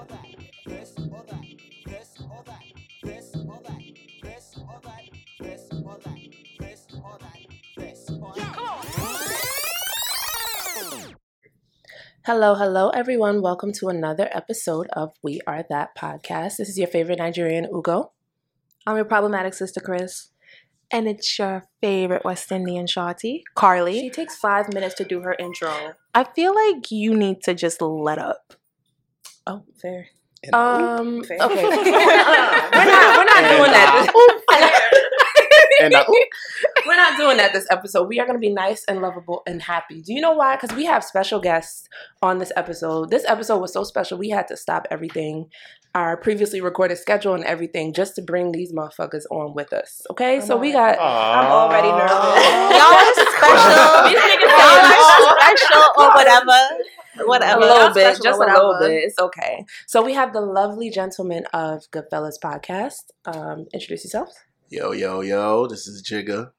or that, this or that, this or that, this or that, this or that, this or that, this or that, this or that. Hello, hello, everyone. Welcome to another episode of We Are That podcast. This is your favorite Nigerian Ugo. I'm your problematic sister, Chris. And it's your favorite West Indian shawty, Carly. She takes five minutes to do her intro. I feel like you need to just let up. Oh, fair. And- Um, Fair. okay. we're not, we're not And, doing that. uh, and uh, We're not doing that this episode. We are going to be nice and lovable and happy. Do you know why? Because we have special guests on this episode. This episode was so special, we had to stop everything, our previously recorded schedule and everything, just to bring these motherfuckers on with us. Okay, so we got. I'm already nervous. Y'all are special. These niggas Y'all are are special or whatever. A little bit, special just or a little whatever. bit. It's okay. So we have the lovely gentleman of Goodfellas podcast. Um, introduce yourself. yo, yo, yo, this is Jigga.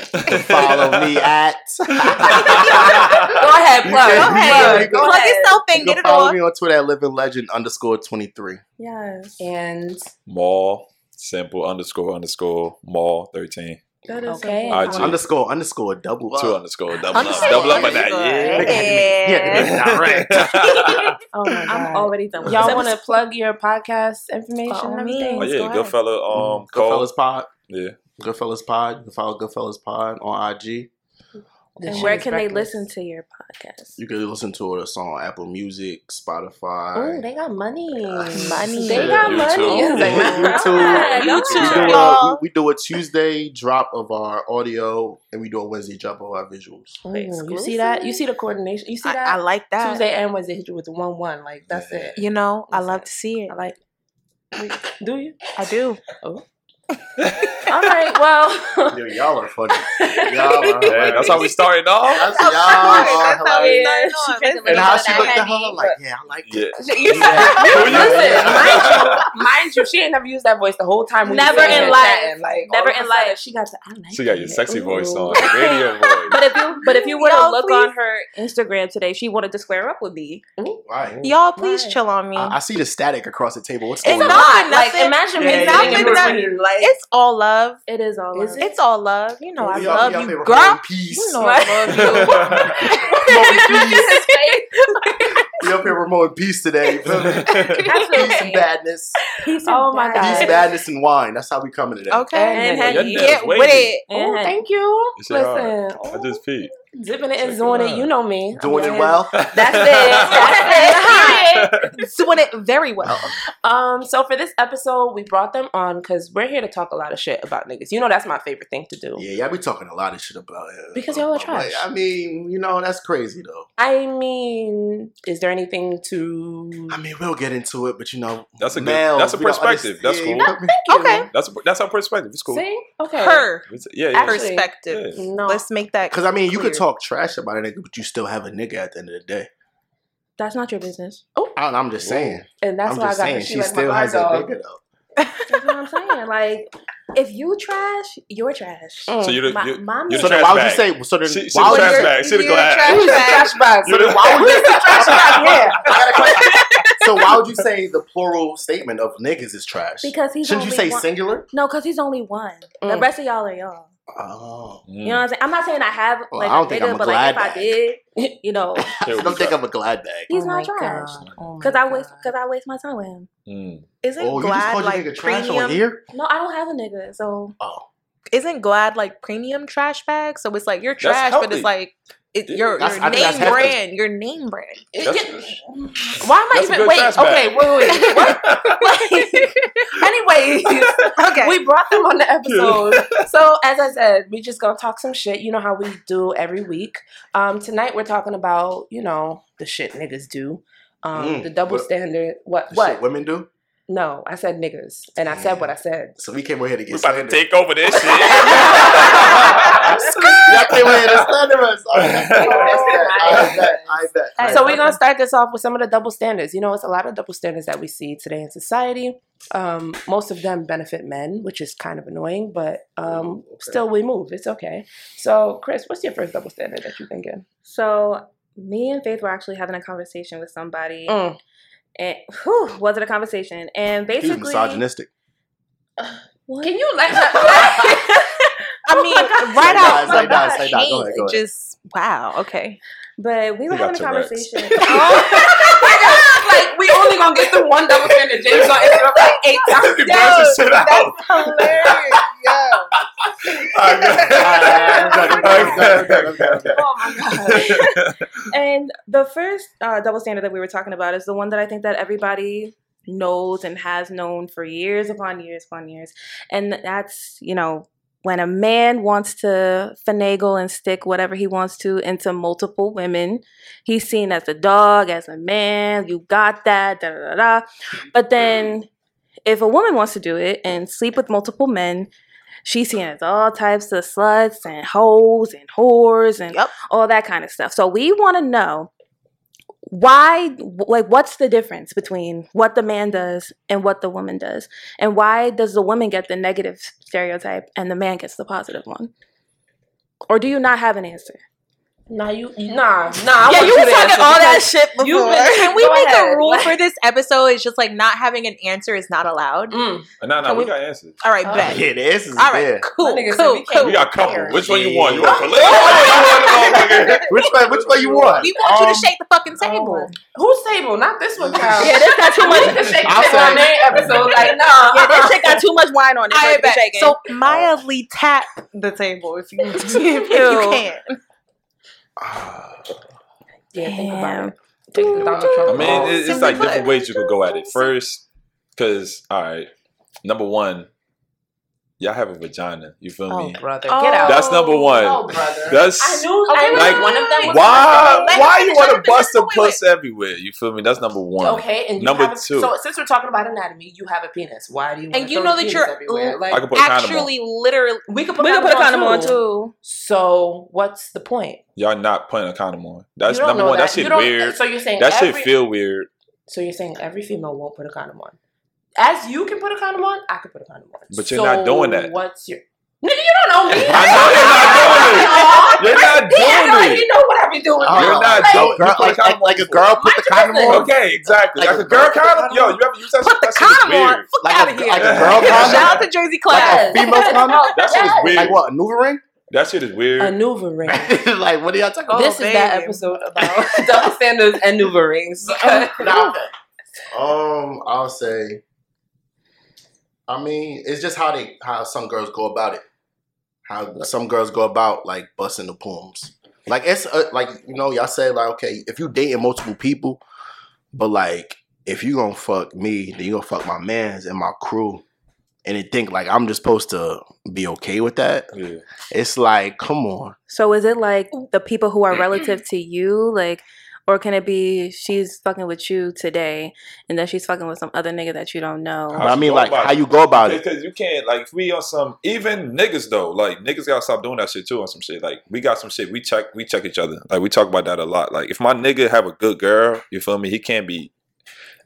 Follow me at. Go ahead, You plug. can- Go ahead. you can- Plug yourself in. You Get can it follow off. me on Twitter at living legend underscore 23. Yes. And Mall simple underscore underscore mall thirteen That is Okay. so Underscore underscore double up. two underscore double up double up on that underscore. yeah. Yeah, direct. oh my god, I'm already done with Y'all want to plug your podcast information By all and everything? oh means. yeah, Go ahead. good fella um Goodfellas Pod. Yeah. Goodfellas Pod. You can follow Goodfellas Pod on IG. This And shit where is can they listen to your podcast? You can listen to us on Apple Music, Spotify. Oh, they got money. Money. They got YouTube. money. It's like, YouTube. We YouTube. do, a, we, we do a Tuesday drop of our audio, and we do a Wednesday drop of our visuals. Ooh, you see that? You see the coordination? You see that? I like that. Tuesday and Wednesday hit you with one one. Like that's Yeah. it. You know, I Listen. love to see it. I like. Do you? I do. Oh. All right. Well. Yo, y'all are funny. Y'all are Yeah, that's how we started off. That's, Of y'all are course, that's how we hilarious. started. And how she looked at Henny. her like, yeah, I like Yeah. it. You Yeah. Listen, mind you, mind you, she ain't never used that voice the whole time. Never in life. Like Never all of a in life. She got the. I like She got your it. sexy voice on, radio voice. But if you but if you were to Y'all, look please. on her Instagram today, she wanted to square up with me. Right. Y'all, please Right. chill on me. I, I see the static across the table. What's going not on? nothing. Like imagine me sitting in between. Like it's all love. It is all Is love. it? It's all love. You know, I We all- love we all you, girl. Peace. You know I love you. We up here promoting peace today. you feel me? peace and badness. Oh my god. Peace, badness, and wine. That's how we coming today. Okay. And And Henny. Your Get with it. Oh, thank you. You said, all right. Listen, I just peed. Dipping it and doing it. You know me. Doing it well. That's it. That's it. Doing it very well. Um, so for this episode, we brought them on because we're here to talk a lot of shit about niggas. You know that's my favorite thing to do. Yeah, y'all be talking a lot of shit about it. Because y'all are But, trash. I mean, you know, that's crazy though. I mean, is there anything to? I mean, we'll get into it, but you know, That's a good- males, that's a perspective. That's cool. yeah, you feel me? Okay. That's that's our perspective. It's cool. See, okay. Her It's- Yeah, yeah. Actually, perspective. yeah. No, Let's make that. Because I mean, you could clear. Talk trash about a nigga, but you still have a nigga at the end of the day. That's not your business. I, I'm just saying. and that's I'm why I just got saying. She she like still my has a guard dog. nigga though. That's what I'm saying. Like, if you trash, you're trash. So you're the, My- you're, my you're So the then, trash why would you say? So then, She, she why the would trash you? bag. She the glass. trash Who's the trash bag? So then, why would you? trash bag? Yeah. I got a. So why would you say the plural statement of niggas is trash? Because he's Shouldn't you say one- singular? No, because he's only one. The Mm. rest of y'all are y'all. Oh, You know what I'm saying? I'm not saying I have Well, like I don't a think nigga, I'm a but like if glad I did, you know, I don't think. I'm a glad bag. he's Oh not my trash. God. Oh Because I waste because I waste my time with him. Mm. Isn't Oh, you just Glad your like nigga trash on premium? here? No, I don't have a nigga, so Oh, Isn't Glad like premium trash bag? So it's like you're trash, but it's like it, your That's- your I think that's name brand, your name brand. Why am I even good wait? Okay, wait, wait, wait. What? Anyways, Okay. we brought them on the episode. so as I said, we just gonna talk some shit. You know how we do every week. Um, tonight we're talking about you know the shit niggas do. Um, Mm. the double What- standard. What? the What? shit women do? No, I said niggas, and I said what I said. So we came over here to get We about to take over this shit. Y'all came over here to slander us. I bet. I bet. I bet. So we're gonna start this off with some of the double standards. You know, it's a lot of double standards that we see today in society. Um, most of them benefit men, which is kind of annoying, but um, Okay. still we move. It's okay. So, Chris, what's your first double standard that you're thinking? so me and Faith were actually having a conversation with somebody, Mm. And whew, was it a conversation? And He was basically, misogynistic. Can you let? I oh mean, God. right Say out that, say the that, say that. Go ahead, go ahead. just wow. Okay. but we were He having a conversation. Oh. Like we only gonna get the one double standard. James gonna interrupt like eight times. He burns his shit out. hilarious. oh my god! and the first uh, double standard that we were talking about is the one that I think that everybody knows and has known for years upon years upon years, and that's you know when a man wants to finagle and stick whatever he wants to into multiple women, he's seen as a dog, as a man. You got that, da da da. da. But then, if a woman wants to do it and sleep with multiple men, she's seen as all types of sluts and hoes and whores and Yep. all that kind of stuff. So we want to know why like what's the difference between what the man does and what the woman does? And why does the woman get the negative stereotype and the man gets the positive one? Or do you not have an answer Nah, you nah nah. I yeah, you were talking all that because shit before. you've been- Can we Go make ahead. a rule Like- for this episode? It's just like not having an answer is not allowed. Mm, No, no, we we- got answers. All right, Oh. bet. Yeah, the answers is All right, there. cool, That cool, we cool. We got a couple. Which one you want? You want Yeah. political? or you want the motherfucker? Which way? Which way you want? We want you Um, to shake the fucking table. who's table? Not this one, child. yeah this got too much can shake I'll this say- on their episode. Like, no, yeah this shit got too much wine on it I so bet. shaking. So mildly tap the table if you if you Ew. Can. Yeah, think about Damn. it. Take the Donald Trump. I mean, oh, off. it's Simply like put. different ways you could go at it. First, because all right, number one, y'all have a vagina. You feel oh, me? brother, Oh. get out. That's number one. Oh, brother. That's I knew. Okay, I knew like, one of them. Why? Let Why you want to bust a puss everywhere? You feel me? That's number one. Okay, and you Number have a, two. So since we're talking about anatomy, you have a penis. Why do you? And you know that you're? Like, I could put a. Actually, literally, we could put, we can put a condom on too. too So what's the point? Y'all not putting a condom on. That's number one. That, You shit weird. So you're saying That every, shit feel weird. So you're saying every female won't put a condom on. As you can put a condom on, I could put a condom on. But you're So not doing that. What's your Nigga, you don't know me. I know you're not doing it. You're not Yeah, no, doing it. you know what I be doing. Oh, You're not Like, doing- girl, you put a like, like, like a girl put the condom on. Okay, exactly. Like Like, a a girl girl condom. condom? Yo, you ever use that put shit? the That condom on. weird. Fuck Like out a, of here. like a girl Yeah. condom. Shout out to Jersey Club. Like a female condom? That shit is weird. Like what? A NuvaRing? That shit is weird. A NuvaRing. like what are y'all talking Oh, about? this is that episode about double standards and NuvaRings. Um, I'll say. I mean, it's just how they how some girls go about it. How some girls go about like busting the poems. Like it's uh, like you know y'all say like okay if you dating multiple people, but like if you gonna fuck me, then you gonna fuck my mans and my crew, and they think like I'm just supposed to be okay with that. yeah. It's like come on. so is it like the people who are relative to you like or can it be she's fucking with you today and then she's fucking with some other nigga that you don't know But I mean like how it? you go about it. Because you can't like if we on some even niggas though like niggas gotta stop doing that shit too on some shit like we got some shit we check we check each other like we talk about that a lot like if my nigga have a good girl you feel me he can't be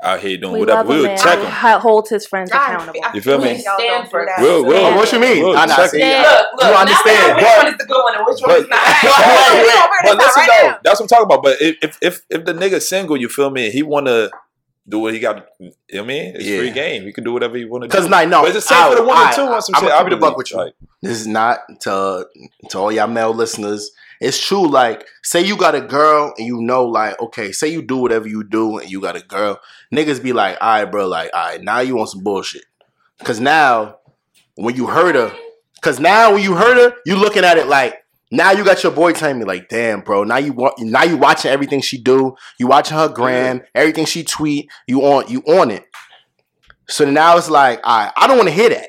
out here doing we whatever we'll man check him ha- holds his friends I- accountable I- You feel me? stand for that. We'll- we'll- Oh, what you mean? We'll Nah, nah, check see. I- Look, look. You now we understand, which but- one is the good one and which one is not. But listen though that's what I'm talking about but if if if, if the nigga single you feel me he wanna do what he got you know what I mean it's Yeah. free game he can do whatever he wanna do Because like no, but it's the same for the woman I- too on some I'ma shit keep I it a buck believe. with you. Like, this is not to to all y'all male listeners. It's true. Like, say you got a girl and you know, like, okay, say you do whatever you do and you got a girl. Niggas be like, all right, bro, like, all right, now you want some bullshit. Cause now when you hurt her, cause now when you hurt her, you looking at it like. Now you got your boy telling me like, damn, bro. Now you want, now you watching everything she do. You watching her gram, everything she tweet. You on, you on it. So now it's like, right, I don't want to hear that.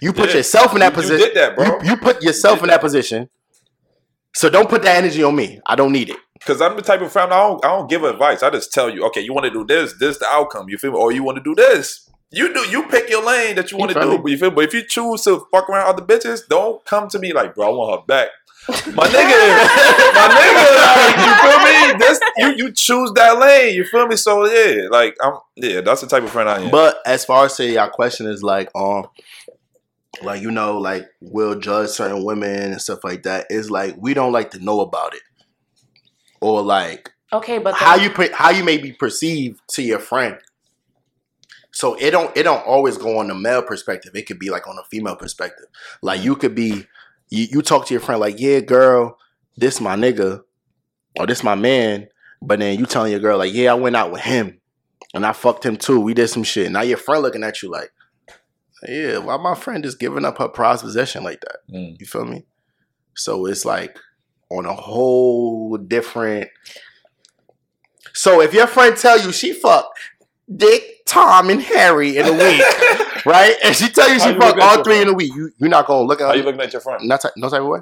You put Yeah. yourself in that You- you position. did that, bro. You, you put yourself did in that position. So don't put that energy on me. I don't need it. Cause I'm the type of friend I don't I don't give advice. I just tell you, okay, you want to do this, this the outcome. You feel me? Or you want to do this. You do. You pick your lane that you want to do. But you feel. But if you choose to fuck around other bitches, don't come to me like, bro, I want her back. My nigga, my nigga, like, you feel me? This you you choose that lane. You feel me? So yeah, like I'm yeah, that's the type of friend I am. But as far as say your question is like, um, like you know, like we'll judge certain women and stuff like that. Is like we don't like to know about it, or like Okay, but how you pre- how you may be perceived to your friend. So it don't it don't always go on the male perspective. It could be like on a female perspective. Like you could be you, you talk to your friend like, yeah, girl, this my nigga or this my man, but then you telling your girl like, yeah, I went out with him and I fucked him too. We did some shit. Now your friend looking at you like, yeah, why my friend is giving up her prized possession like that? Mm. You feel me? So it's like on a whole different. So if your friend tell you she fucked Dick, Tom, and Harry in a week, right? And she tell you she fucked all three friend? in a week, you you're not gonna look at her. How you her. looking at your friend? Not ty- no type of way.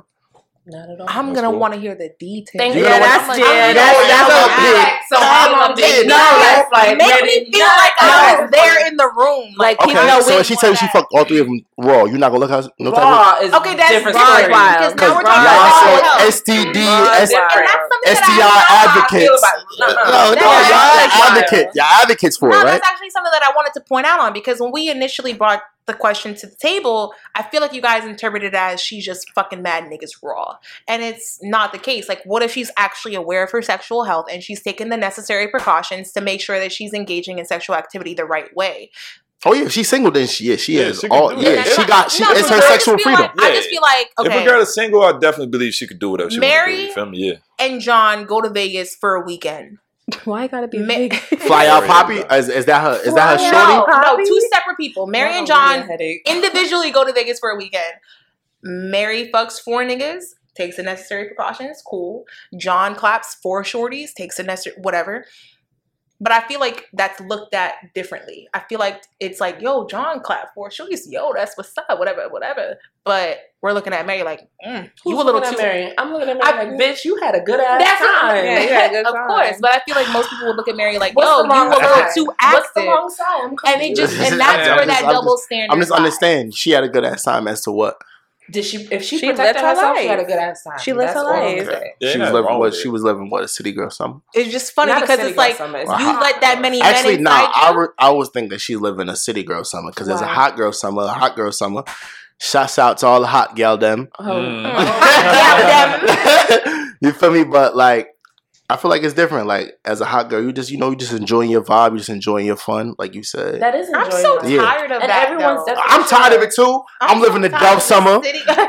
Not at all. I'm gonna cool. want to hear the details. Thank You you. that's I'm- yeah, I'm- that's- that's that's a a big. So I'm I'm a a big. big- No, that's like Make ready- me feel no, like I was there in the room. Like, Like, people Okay, know so if she tell you she fucked all three of them raw, you're not gonna look at her no type of. Raw is Okay, that's different raw story. wild. Because Now now we're we're talking talking about Y'all raw about so. STD, Raw S- is And that's something that I STI know how advocates. about- No, no, y'all wild. advocate. Y'all advocates for it, right? that's actually something that I wanted to point out on because when we initially brought the question to the table, I feel like you guys interpreted it as she's just fucking mad niggas raw. And it's not the case. Like, what if she's actually aware of her sexual health and she's taken the necessary precautions to make sure that she's engaging in sexual activity the right way? Oh yeah, she's single, then she yeah, she Yeah, is she all do yeah, that. she got she No, it's her I sexual freedom. like- I just feel like, If okay, a girl is single, I definitely believe she could do whatever she wants to do. Mary- You feel me? Yeah. and John go to Vegas for a weekend. Why I gotta be Ma- big? Fly out Poppy? Is, is that her is that her shorty? no, Poppy? two separate people. Mary and That'll give me John individually go to Vegas for a weekend. Mary fucks four niggas, takes the necessary precautions, cool. John claps four shorties, takes the necessary whatever. But I feel like that's looked at differently. I feel like it's like, yo, John clapped four shorties, yo, that's what's up, whatever, whatever. But we're looking at Mary like, mm, Who's you a little too. at Mary? I'm looking at Mary I- like, bitch, you had a good ass That's what time. Yeah, you had a good of time. course, but I feel like most people would look at Mary like, What's yo, the you a little side? too What's the active. long side? I'm And it just and that's I'm where just- that I'm double just- standard. I'm just lies. understanding. She had a good ass time as to what Did she? If she, She protected lived her herself, she had a good ass time. She lived That's her life. saying. Yeah, she was living. What with she was living? What a city girl summer. It's just funny Not because it's like summer, it's Wow. you let that many Actually, men nah. inside I you. re- I was thinking that she's living a city girl summer because there's a hot girl summer, a hot girl summer. Shouts out to all the hot gal them. Oh. Mm. you feel me? But like, I feel like it's different. Like as a hot girl, you just you know you just enjoying your vibe, you just enjoying your fun, like you said. That is I'm enjoyable. so Yeah. tired of And that. everyone's I'm tired of it too. I'm, living so a dove summer.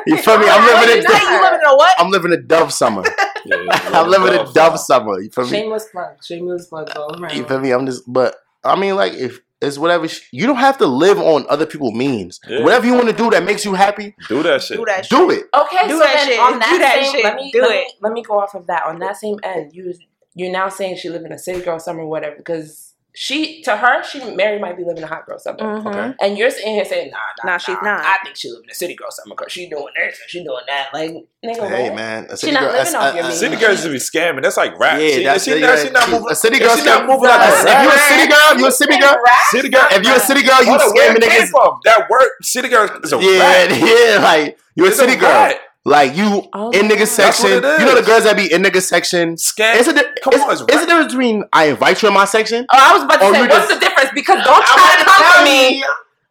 You feel me? I'm living Now a you living in a what? I'm living a dove summer. Yeah, I'm living a dove summer. You feel me? Shameless plug. Shameless plug all around. You feel me? I'm just, but I mean, like, if it's whatever, sh- you don't have to live on other people's means. Yeah. Whatever you want to do that makes you happy, Do that shit. Do that shit. do it. Okay, Do so that then shit. on that, Do that same, shit. let me Do let it. me let me go off of that. On that same end, you you're now saying she live in a city girl summer, whatever, because she to her she Mary might be living a hot girl summer, Mhm. Okay. and you're sitting here saying nah, nah, Nah, she's nah, not. I think she living a city girl summer because she doing this and she doing that. Like nigga, Hey what? man, a She not living a- off your a- City girls should be scamming. That's like rap. Yeah, she, that's she, yeah, she not moving. A city girl, she not moving like If you a city girl, you a city girl. City girl. If you a city girl, you Hold on, where scamming niggas. That word, city girl is a Yeah, rap. yeah, like you a city girl. Rap. Like you Oh, in nigga section. You know the girls that be in nigga section. Scam. Is it the, Come is, on, it's is rap. the difference between I invite you in my section? Oh, I was about to Or say, what's just- the difference? Because don't try to come for me.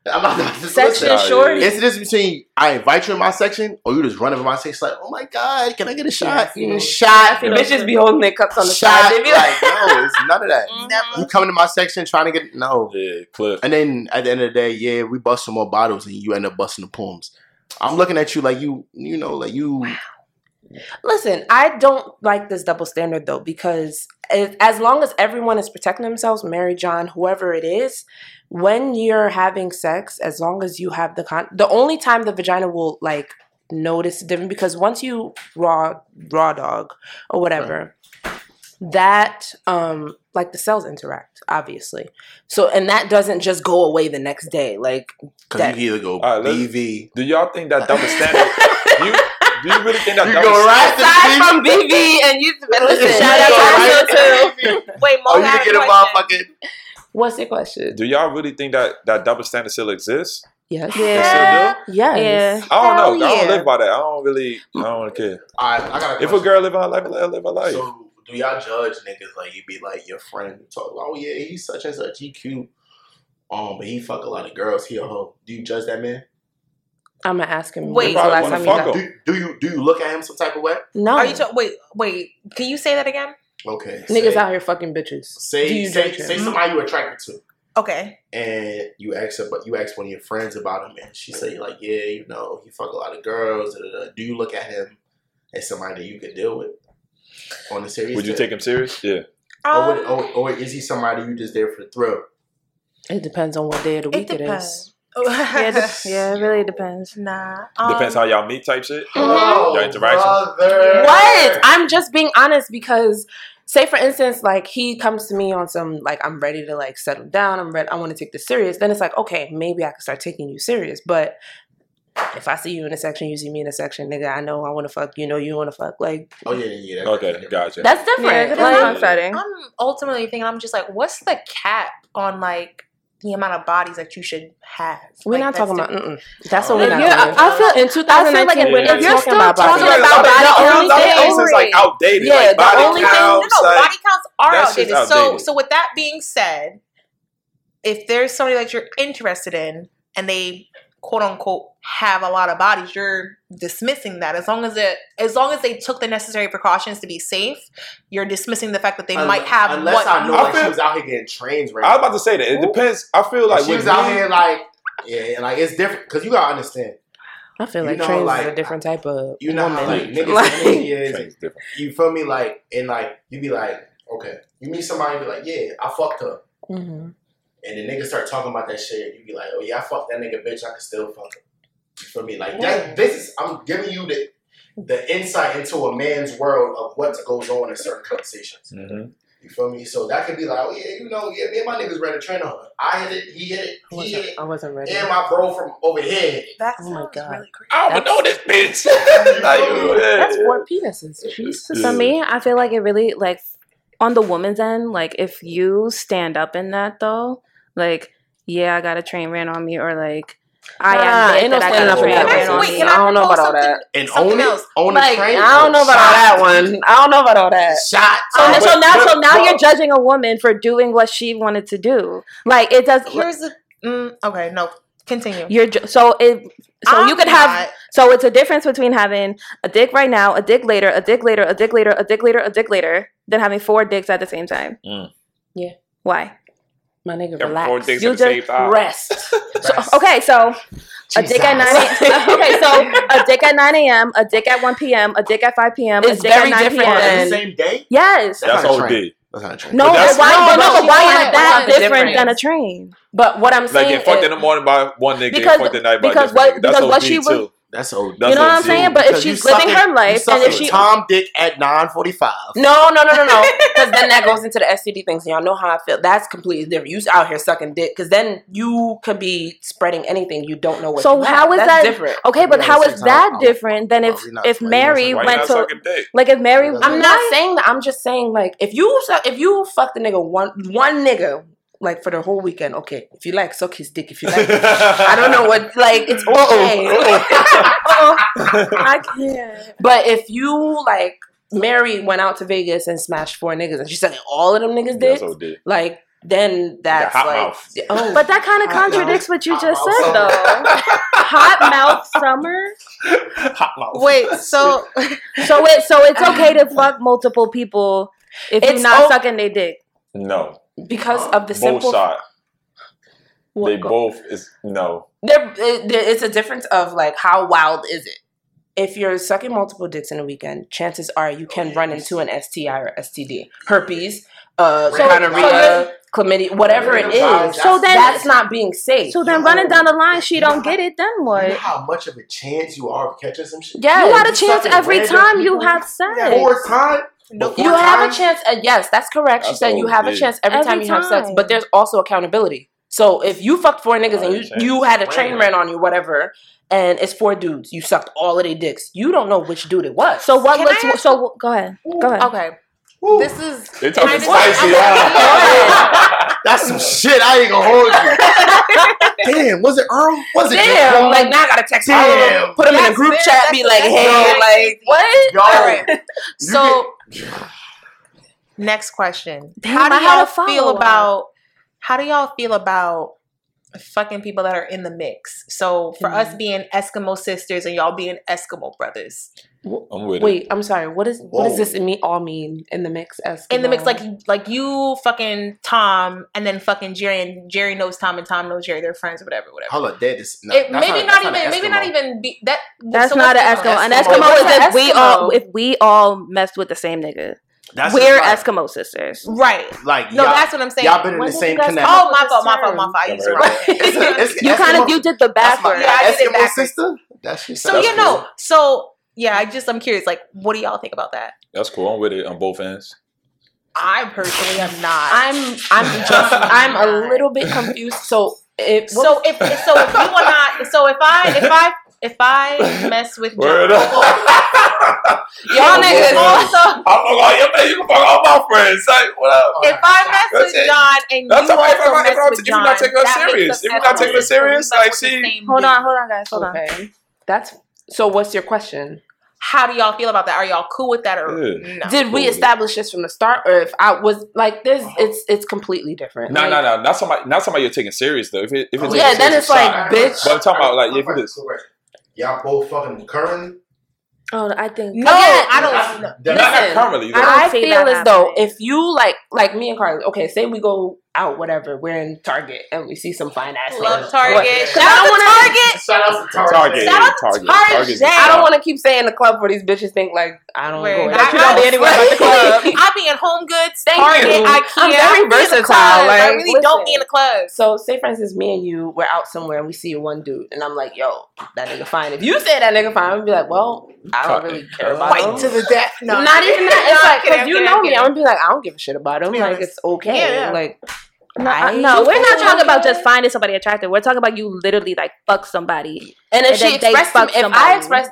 I'm about to Section listen. shorty. It's the difference between I invite you in my section or you just run over my section like, oh my god, can I get a shot? Yeah, Mm, I shot, feel Bitches be holding their cups on the shot. side. They be like, Like, no, it's none of that. You come into my section trying to get no. Yeah, clip. And then at the end of the day, yeah, we bust some more bottles and you end up busting the poems. I'm looking at you like you, you know, like you. Listen, I don't like this double standard though because if, as long as everyone is protecting themselves, Mary John, whoever it is, when you're having sex, as long as you have the con, the only time the vagina will like notice different because once you raw raw dog or whatever, that um like the cells interact obviously. So and that doesn't just go away the next day. Like Because you either go All right, let's- BV. Do y'all think that double standard? do, you, do you really think that You double go right standard? to aside BV. from BB and you listen, You Shout out to right us too. Wait, Mo Oh, you get a question. motherfucking. What's your question? Do y'all really think that that double standard still exists? Yes. Yeah. Yes. Yeah. I don't know. Hell I don't yeah. live by that. I don't really. I don't care. All right, I got a If a girl live her life, let her live her life. So do y'all judge niggas like you be like your friend talk? Oh yeah, he's such and such. He cute. Um, but he fuck a lot of girls. He a hoe. Do you judge that man? I'm gonna ask him. Wait. when's the last time he fuck got- him. Do, do you do you look at him some type of way? No. Are you ta- wait, wait. Can you say that again? Okay. Niggas say, out here fucking bitches. Say Do you say, judge him? say somebody you attracted to. Okay. and you ask about you ask one of your friends about him, and she say like, yeah, you know, he fuck a lot of girls. Da, da, da. Do you look at him as somebody that you could deal with on the serious? Would you take him serious? Yeah. Or, Um, would, or, or is he somebody you just there for the thrill? It depends on what day of the it week it is. Yeah, it de- yeah, it really depends. Nah. Depends um, how y'all meet type shit. Mhm. Your interaction. brother. What? I'm just being honest because say for instance, like he comes to me on some like I'm ready to like settle down, I'm ready I want to take this serious, then it's like, okay, maybe I can start taking you serious. But if I see you in a section, you see me in a section, nigga, I know I wanna fuck, you know you wanna fuck. Like Oh yeah, yeah. that's Okay, different. gotcha. that's Yeah, different. it's like, not setting. I'm ultimately thinking, I'm just like, what's the cap on like the amount of bodies that you should have? we're Like, not talking the- about mm-mm. That's Oh, what we're not you're- talking about. I feel- in 2019, if- we're if not you're talking still about talking about The body only only thing- thing- is like outdated. Yeah, like the body only thing- counts. No, no, like, body counts are that shit's outdated. So, outdated. so with that being said, if there's somebody that you're interested in and they quote unquote have a lot of bodies, you're dismissing that. As long as it, as long as they took the necessary precautions to be safe, you're dismissing the fact that they Unless- might have Unless what I know I like she was out here getting trains right. I was about to say that. It depends. I feel like she was out here like yeah, like it's different because you gotta understand. I feel You like know, trains is a different type of You know how woman. like niggas Like- energy is. You feel me? Like and like you be like, okay, you meet somebody and be like, yeah, I fucked her, Mhm. And the nigga start talking about that shit. You be like, oh yeah, I fucked that nigga, bitch. I can still fuck him. You feel me? Like that. This is I'm giving you the the insight into a man's world of what goes on in certain conversations. Mhm. You feel me? So that could be like, oh yeah, you know, yeah, me and my niggas ready to train on her. I hit it, he hit it, I he hit wasn't, it, I wasn't ready. and my bro from over here hit it. That Oh my God. really crazy. I don't know this bitch. Like, yeah, That's yeah. four penises. Jesus. For me, I feel like it really like on the woman's end, like if you stand up in that though, like yeah, I got a train ran on me, or like I Nah, admit ain't no that I got up a for train that. ran on Wait, me. can I don't know about all that. And Something own it, else. own Like, the train. I don't know about all that one. I don't know about all that. Shot. So, Oh, so now, so now you're judging a woman for doing what she wanted to do. Like it does. Here's the. Mm, okay, no, continue. You're ju- so it. So I'm you could have. not- So it's a difference between having a dick right now, a dick later, a dick later, a dick later, a dick later, a dick later, than having four dicks at the same time. Mm. Yeah. Why? My nigga, Every four relax. dicks You at the same just time. Rest. So, okay, so a dick at Jesus. nine. A, okay, so a dick at nine a.m., a dick at one p.m., a dick at five p.m., a It's dick very at nine different p.m. On the than- same day? Yes. That's not a OD. Train. That's not a train. No, But but that's- why? No, but no, but but why is wanted- that wanted different than a train? But what I'm saying, Like saying getting fucked in the morning by one nigga, Because- getting fucked at night by because what- nigga. That's because what OD she was- too. That's old. That's You know what I'm OD. saying? But if she's living her life and if she Tom Dick at nine forty five. no, no, no, no, no, because then that goes into the STD things. And y'all know how I feel. That's completely different. You out here sucking dick, because then you could be spreading anything. You don't know what. So you how have. is That's that- different? okay, but how is how it's is like, that different than if not- if why you not Mary Why went not to dick? like if Mary? I'm I'm not saying that. I'm just saying like if you if you fuck the nigga one one nigga like for the whole weekend, okay. If you like, suck his dick. If you like, I don't know what like it's okay. I can't. But if you like Mary went out to Vegas and smashed four niggas and she sucking all of them niggas That's dicks, OD. like then that's hot like mouth. oh But that kind of Hot contradicts what you Hot just said, summer. though. Hot mouth summer. Hot mouth. Wait, so So it so it's okay to fuck multiple people if you're It's not o- sucking their dick. No. Because of the Both simple shot. What? They go- both is no. there, it- there- it's a difference of like how wild is it? If you're sucking multiple dicks in a weekend chances are you can run into an sti or std herpes uh So- gonorrhea chlamydia whatever it is So then- that's not being safe So then running down the line, she don't get it. Then You know what? how much of a chance you are of catching some shit? yeah You got a chance every time you people? have sex. Four time? No, you have a chance uh, yes that's correct she said you have a chance every, Every time you have sex but there's also accountability so if you fucked four niggas and you you had a train Random. ran on you whatever and it's four dudes you sucked all of their dicks you don't know which dude it was So what Can looks? Ask So go ahead. Go ahead. okay, Woo. this is They talking kind of- spicy, Okay. huh? That's some shit. I ain't gonna hold you. Damn, was it Earl? Was it Damn, Earl? like now I gotta text all of them, Damn. put them in a group very- chat, be like, hey, very like crazy. what? Yo, All right. you So, next question: Damn, How do y'all feel about? How do y'all feel about fucking people that are in the mix. So for us being Eskimo sisters and y'all being Eskimo brothers. I'm with it. Wait, I'm sorry. What is what does Whoa. this mean all mean in the mix? As In the mix, like like you fucking Tom and then fucking Jerry and Jerry knows Tom and Tom knows Jerry. They're friends or whatever, whatever. Hold up, that is no, It, that's maybe that's not, even an maybe not even be that That's so not an Eskimo. An Eskimo. Eskimo is an if we all if we all messed with the same nigga. That's We're like, Eskimo sisters. right. like No, that's what I'm saying. y'all been in When the same you guys connect. come Oh my fault, my fault, my fault. I used to Never wrong. heard It's a- it's You kind of you did the That's my backwards. Yeah, I did it Eskimo backwards. sister. That's your So you know, so yeah, I just I'm curious. Like, what do y'all think about that? That's cool. I'm with it on both ends. I personally am not. I'm I'm just I'm a little bit confused. So if so if if- so if you are not so if I if I if I mess with Word John, up. y'all niggas also I'm fuck all your man. You can fuck all my friends. Like, what up? if I mess That's with it. John and That's you all right. If also I'm- mess I'm- with if you're not taking her that makes serious. If you're not taking her Eskimos. serious, like, mess with the she- same Hold on, hold on, guys, hold on. okay, that's so. What's your question? How do y'all feel about that? Are y'all cool with that or Yeah. no? Did we establish this from the start, or if I was like this? Uh-huh. It's it's completely different. No, Like, no, no. Not somebody. Not somebody you're taking serious though. If it, if it's Yeah, taking then it's like, fine. bitch. But I'm talking about like if it is. Y'all both fucking currently. Oh, I think no, Again, I don't. That's- know. Not, not Listen, currently. I don't I feel that as though if you like like me and Carly, okay, say we go out, whatever, we're in Target and we see some fine ass. Love niggas. Target. Shout out wanna- Target. Shout out to Target. Target. Shout out to Target. Target. Target's the I I don't want to keep saying the club for these bitches think like I don't Word. go. I- That you don't be anywhere but the club. I be in Home Goods, Thank Target, you. IKEA. I'm very I be in the versatile, clubs. I really listen. don't be in the clubs. So say for instance, me and you, we're out somewhere and we see one dude, and I'm like, "Yo, that nigga fine." If you say that nigga fine, I'm gonna be like, "Well, I don't really care about Fight him." to the death. No, Not even that. It's No, like because you know me. I'm gonna be like, "I don't give a shit about him." Like it's okay. Yeah, yeah. Like No, I- no, we're not talking about just finding somebody attractive. We're talking about you literally like fuck somebody. And if And she then they expressed fuck to me, if I somebody. express,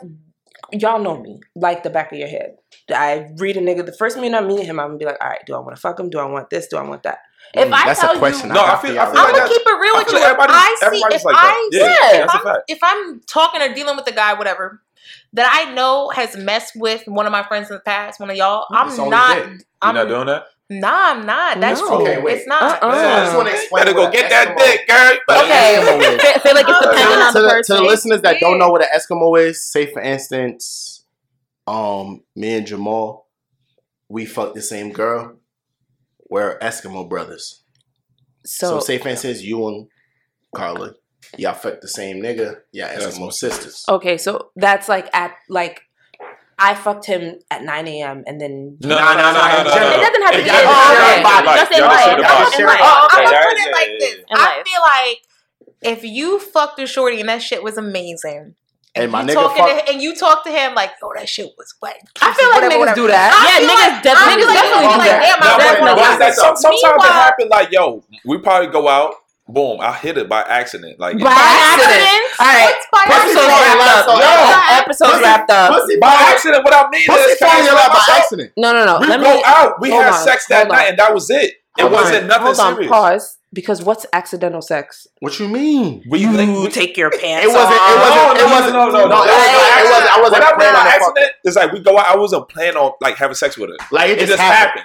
y'all know me like the back of your head. I read a nigga the first minute I meet him, I'm gonna be like, all right, do I want to fuck him? Do I want this? Do I want that? If Mm, I that's tell a question. you, No, I got feel- for I y'all feel I'm like gonna keep it real with feel you. like If I see, everybody's if like that. I, Yeah, if, that's a I'm, fact. if I'm talking or dealing with a guy, whatever, that I know has messed with one of my friends in the past, one of y'all, It's I'm not. You're I'm not doing that. Nah, I'm not. That's No. true. Okay, wait. It's not. Uh-uh. So I just want to explain. better go get that Eskimo- dick, girl. You better- Okay. Eskimo is. Feel like it's To- depending on to, the the, person. to the listeners that don't know what an Eskimo is, say for instance, um, me and Jamal, we fucked the same girl. We're Eskimo brothers. So, so, say for instance, you and Carla, y'all fucked the same nigga. Yeah, Yes. Eskimo sisters. okay, so that's like at like. I fucked him at 9 a.m. and then No, no, no, no, no, no, It doesn't have to be y'all in just share life. Just in life. Just in life. Oh, I'm gonna put it like yeah, this. yeah. I feel like if you fucked a shorty and that shit was amazing. And my you nigga talking fuck- to, and you talk to him like, "Yo, that shit was wet." I feel like Whatever, niggas whatever. do that. I Yeah, niggas like, definitely I feel do like, that. like, damn, No, I but- definitely. but it's like some- sometimes it Meanwhile- happen like, yo, we probably go out, boom, I hit it by accident. Like By accident. All right. What's by Pussy accident? wrapped up. falling Yo, out. episode's Pussy- wrapped up. Pussy by accident, what I mean Pussy is, can I falling by myself? accident. No, no, no. We Let go me out, we hold had on, sex that hold on. night, and that was it. It Hold wasn't on, nothing Hold on, pause. Because what's accidental sex? What you mean? When you, think, take your pants It wasn't. It no, wasn't. no, It wasn't. no, no, no, No, no. it wasn't. It wasn't. I when wasn't I mean planning by on fucking. accident, it's like we go out. I wasn't planning on like having sex with her. Like It, just happened.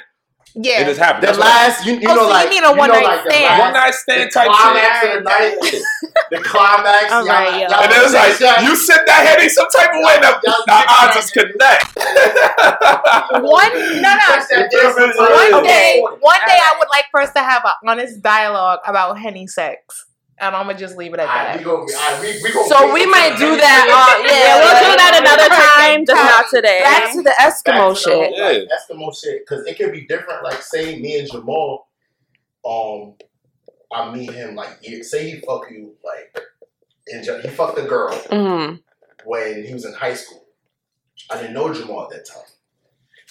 Yeah. It just happened. The That's last, you, you Oh, know, so you like mean a you know, one-night like stand. one night stand the type climax shit. of the night, the climax. All y'all- right, yo. y'all And it was like shots. you sent that heading some type of way that Y'all the take odds shots. is connect. One, no, no. Text that You feel dance me? sometime. One day, one day, I would like for us to have an honest dialogue about henny sex, and I'm gonna just leave it at Alright, we that. go. Alright, we we go. So we might do that. Uh, yeah, Yeah, we'll do that another time, just not today. Back to the Eskimo shit. Yeah. Like, Eskimo shit, because it could be different. Like, say me and Jamal, um, I meet him like, say he fuck you like, and Ja- he fucked a girl Mm. when he was in high school. I didn't know Jamal at that time.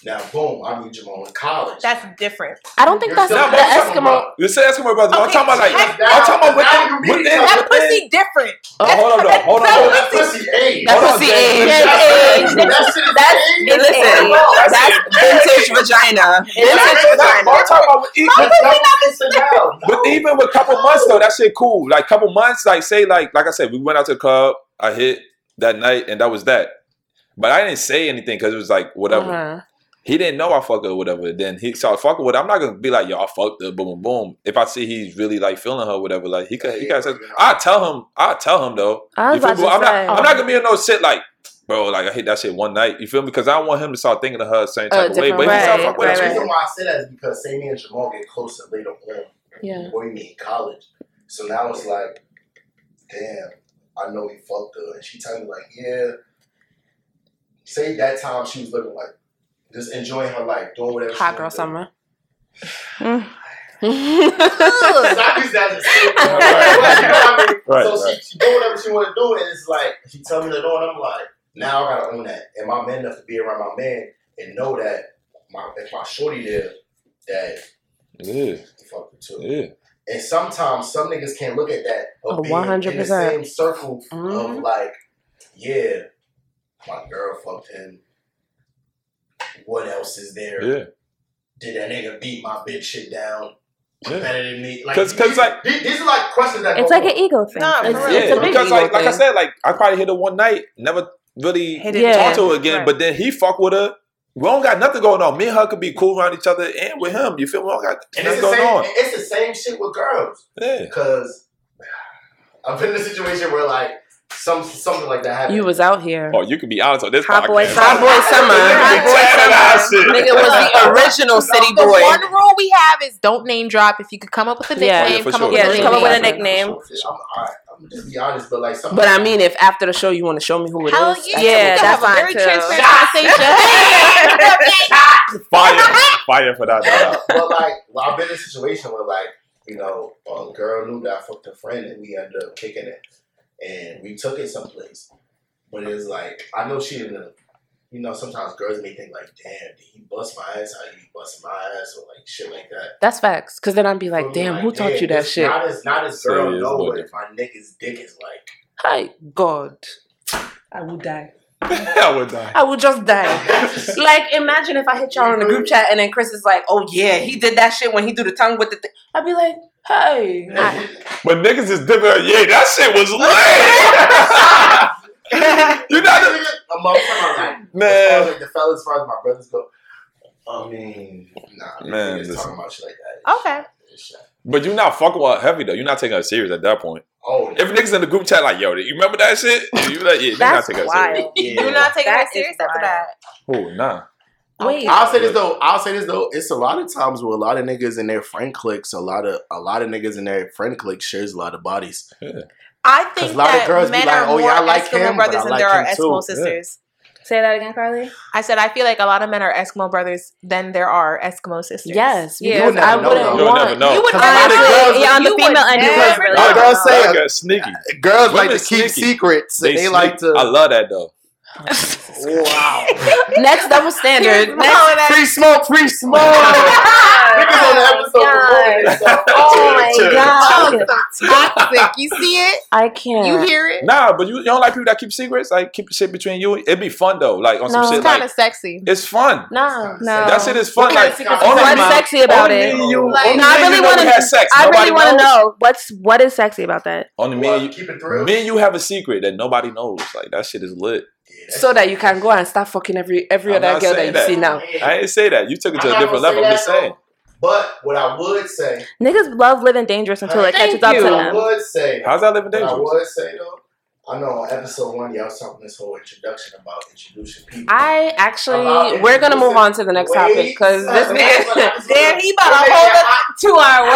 Now, boom, I meet Jamal in college. That's different. I don't think You're that's still the fucking Eskimo. Eskimo. You say Eskimo brothers. I'm talking about like check I'm talking about Now within you meet within. That pussy different. Oh, hold on, though. hold on. That though. That pussy age. That pussy age. That age. shit is age. Listen, That's that's vintage vagina. Vintage vagina. I'm talking about even, That's not now. but even with a couple months though, that shit cool. Like couple months, like say like like I said, we went out to the club. I hit that night, and that was that. But I didn't say anything because it was like whatever. Uh-huh. He didn't know I fucked her or whatever. Then he started fucking with her. I'm not gonna be like, yo, I fucked her, boom, boom, boom. If I see he's really like feeling her, or whatever, like he could, he got. I tell him, I tell him though. I was about to I'm, say. not, I'm not gonna be in no shit like, bro, like I hit that shit one night. You feel me? Because I don't want him to start thinking of her the same type Uh, of way. But different he start way. fucking with Right, the her. right. reason why I say that is because say me and Jamal get closer later on. Yeah. Boy, me in college. So now it's like, damn, I know he fucked her. And she tell me like, yeah. Say that time she was living like just enjoying her life, doing whatever. Hot girl summer. Mm. Not that as right? But you know what I mean? Right, so she, she do whatever she want to do, and it's like she tell me that on. I'm like, now I gotta own that. Am I man enough to be around my man and know that my if my shorty there, that Yeah, he fucked too. yeah. And sometimes some niggas can't look at that of Oh, being in the 100%. same circle of Mhm. like, yeah, my girl fucked him. What else is there? Yeah. Did that nigga beat my bitch shit down? Yeah. Better than me? Like, 'Cause- 'cause, these, like- these, these are like questions that It's go like on. an ego thing. Nah, it's, for. Yeah, it's a big because ego like like I said, like I probably hit her one night, never really Hit Yeah. talked to her again. Right. But then he fuck with her. We don't got nothing going on. Me and her could be cool around each other and with him. You feel me? We don't got And nothing it's the, going same, on. it's the same shit with girls. Yeah. Because I've been in a situation where like some something like that happened. You was out here. Oh, you can be honest on this Hot podcast. boy Hot boy summer. Hot boy summer. Nigga was the original city boy. The boy. one rule we have is don't name drop. If you could come up with a nickname, Yeah, for come sure. up with Yeah, a come up with a nickname. nickname. I'm, alright, I'm just be honest, but like some But I mean, if after the show you want to show me who it is, Hell that's yeah, Yeah, that's have a fine very too. transparent conversation. Fire, fire for that. dog. but like, well, I've been in a situation where like, you know, a girl knew that I fucked a friend and we ended up kicking it, and we took it someplace. But it was like, I know she didn't. You know, sometimes girls may think like, "Damn, did he bust my ass? How did he bust my ass?" or like shit like that. that's facts. Because then I'd be like, Feel me? damn, who taught you that shit? Not as not as girl Serious, know boy. what if my nigga's dick is like. Hi, God. I would die. I would die. I would just die. like, imagine if I hit y'all in the group chat and then Chris is like, oh yeah, he did that shit when he do the tongue with the thing. I'd be like, hey. But niggas is dipping, yeah, that shit was lit. you not I'm up front, like, as far man. as like, the fellas, as far as my brothers go. I mean, nah, Man, man, talking about shit like that. It's Okay. shit. Shit. But you're not fucking with her heavy though. You're not taking her serious at that point. Oh, If niggas in the group chat like, yo, you remember that shit? You like, yeah, you not That's taking her serious. wild. yeah. You're not taking That it serious after that. Oh, nah. Wait. I'll say this though. I'll say this though. It's a lot of times where a lot of niggas in their friend cliques, a lot of a lot of niggas in their friend clique shares a lot of bodies. I think a lot of that girls be men like, are "Oh, more yeah, I like Eskimo him, brothers than like there are him too." Eskimo Yeah. sisters. Say that again, Carly. I said I feel like a lot of men are Eskimo brothers than there are Eskimo sisters. Yes. Yeah, because you'll never I know, wouldn't though. You'll want. never know. You would Cause a lot of never- girls- yeah, on the female would end, you never really Like girls say, That girl sneaky. girls like to keep secrets. They, like to. I love that though. Wow. Next double standard. Next. free smoke, free smoke. Oh Niggas on the episode promoting themselves. Oh my Chill, chill. god. Oh toxic. You see it? I can't. You hear it? Nah, but you, you don't like people that keep secrets, like keep shit between you. It'd be fun though, like on some shit It's kind like of sexy. it's fun. No. No. That shit is fun. Like kind of secrets only What's Mom. sexy about only it? you, Like- only No, I really wanna- we sex. I Nobody really want to know what's what is sexy about that. Only me Well, and you. keep it through. Me and you have a secret that nobody knows. Like that shit is lit. So that you can go and start fucking every every I'm other girl that you that. see now. I didn't say that. You took it to I'm a different level. I'm just saying. But what I would say, Niggas love living dangerous until it Thank catches up to them. I would say, How's that living what I would say though, I know on episode one y'all was talking this whole introduction about introducing people. I actually, About we're gonna move on to the next topic because this son, nigga, that's Damn, he about to hold I- us to our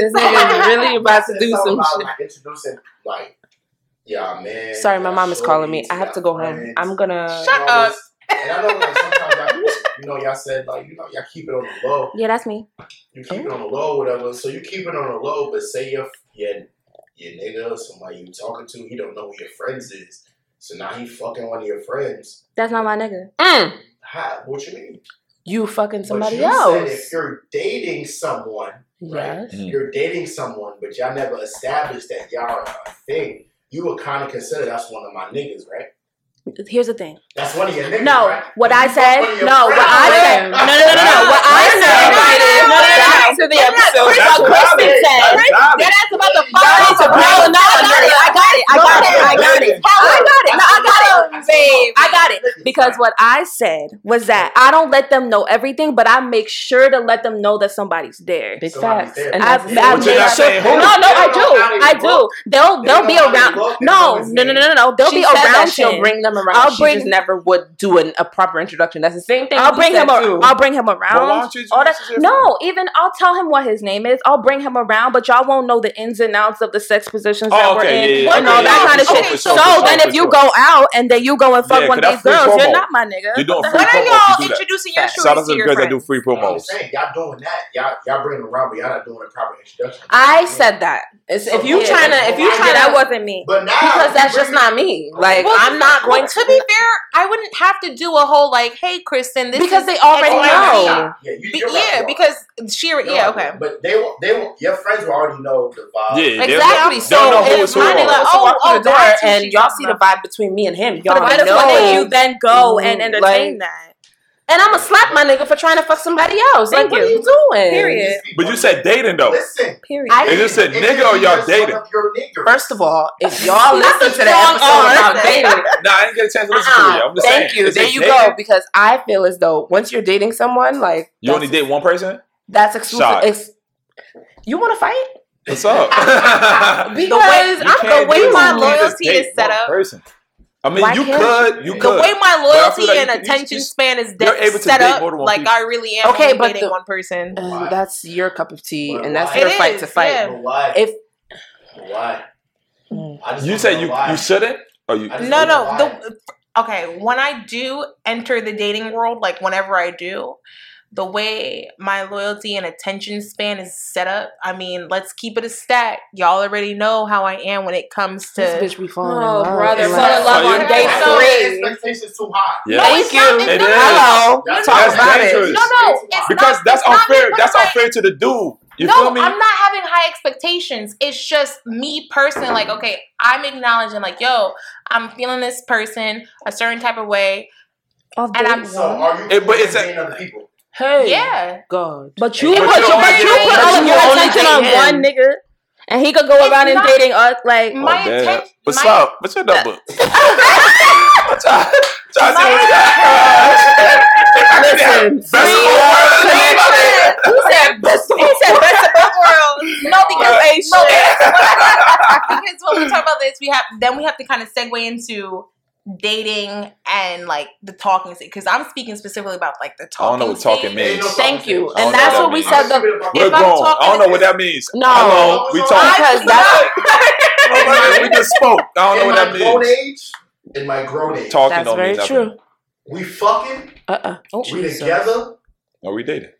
this words. nigga really about to do some shit. Like introducing, like, yeah, man. Sorry, my mom is calling me. I have to go home. I'm gonna. Shut and all up. And I know, like, sometimes y'all, you know, y'all said, like, you know, y'all keep it on the low. Yeah, that's me. You keep it on the low, whatever. So you keep it on the low, but say your your your nigga, somebody you talking to, he don't know who your friends is. So now he fucking one of your friends. That's not my nigga. Mm, How? What you mean? you fucking somebody but you Said else. if you're dating someone, right? Yes. Mm. You're dating someone, but y'all never established that y'all are a thing. You would kind of consider that's one of my niggas, right? Here's the thing. That's one of your niggas, No, right? what I said. one of your No, what I said. No, no, no, no, no. What I said. No, no, no, no. Back to the episode. That's What what I Kristen said. That's. That ass about to Y'all fall need to off. bring No, I got it. I got it. I got it. I got it. I got it. No, I got it. Babe. I got it. Because what I said was that I don't let them know everything, but I make sure to let them know that somebody's there. Big Somebody's facts. And I've, that's I've But you're made not sure. No, no, I don't know how do. they I do. They'll They they'll be know how they around. No, no, no, no, no, no. They'll she be said around that she'll bring them around. I'll she bring- just never would do an, a proper introduction. That's the same thing. I'll bring him. A, too. I'll bring him Well, why around. don't you All that. No, even I'll tell him what his name is. I'll bring him around, but y'all won't know the ins and outs of the sex positions that Oh, we're okay, in yeah, yeah, and okay, all that kind of sure, shit. for So sure, then, if you go out and then you go and fuck one of these that's free girls, you're not my nigga. You're doing What free the When are promo y'all you introducing your Facts. Shout out to to the your girls that do free promos. y'all doing that. Y'all, y'all bringing them around, but y'all not doing a proper introduction. I said that. It's, if you Yeah. trying to, if you Yeah, trying that wasn't me. But now, because that's just not me. Like Well, I'm not going to be fair, I wouldn't have to do a whole like, "Hey, Kristen, this because is they already know. Yeah, you, Be- you're right, yeah, you're because she, right. yeah, okay. But they, will- they, will- your friends will already know the vibe. Yeah, Exactly. they'll So know who if is who my already. nigga Oh, walk oh, through the door and y'all see the vibe between me and him, But y'all why already the know. you then go and entertain that? And I'm gonna slap my nigga for trying to fuck somebody else. Thank like, what are you. you doing? Period. But you said dating though. Listen. Period. I- They just said nigga could or y'all dating. one of your niggas. First of all, if y'all listen to the episode about dating, Nah, I didn't get a chance to listen to it. Uh-uh. I'm just Uh-uh. thank saying. you. Is There you dating? go. Because I feel as though once you're dating someone, like You only date one person? That's exclusive. Shot. Ex- you want to fight? What's up? Because The way- I'm the way my you can't just loyalty is set up- Person. I mean, Why you could, you The could. The way my loyalty like and you- you- attention you- span is you're de- able to set up, more than one like people. I really am Okay, only but dating the- one person. uh, that's your cup of tea, But and that's why? your It fight is, to fight. yeah. Why? If why? Mm. I just You wanna said know you why. you shouldn't, or you? No, no. The, okay, when I do enter the dating world, like whenever I do, the way my loyalty and attention span is set up, I mean, let's keep it a stack. Y'all already know how I am when it comes to. this bitch be falling Oh, in love. brother, Like- fall in love Oh, on yeah. day I know three. the expectations too high. Yeah. No, Thank it's you. not- it's is. Hello. That's Talk That's about dangerous. it. No, no, it's because not, that's it's unfair. me That's unfair to the dude. You no, feel me? I'm not having high expectations. It's just me personally, like, okay, I'm acknowledging, like, yo, I'm feeling this person a certain type of way. Off And I'm- So are you? It- but it's a- other people? Hey, Yeah. God. But you But put, you but you put all of your attention on one nigga, and he could go It's around and dating us. Like, Oh, My damn. intent- What's my- up? What's your number? What's up? Trying to see what's up. Listen, Best of both worlds. Who said best of He said best of both worlds. No, because hey, no, because, because when we talk about this, we have then we have to kind of segue into dating and like the talking stage. Because I'm speaking specifically about like the talking. I don't know what talking stage. means. Thank you. And that's know what what we that said. The, We're If I'm grown. talking I don't know what that means. No. Hello, we talk. because that's we just spoke. I don't know in what my that grown means. age, in my grown age, Talking that's don't very mean nothing. true. we fucking, Uh uh Oh, we Jesus. together. Are we dating?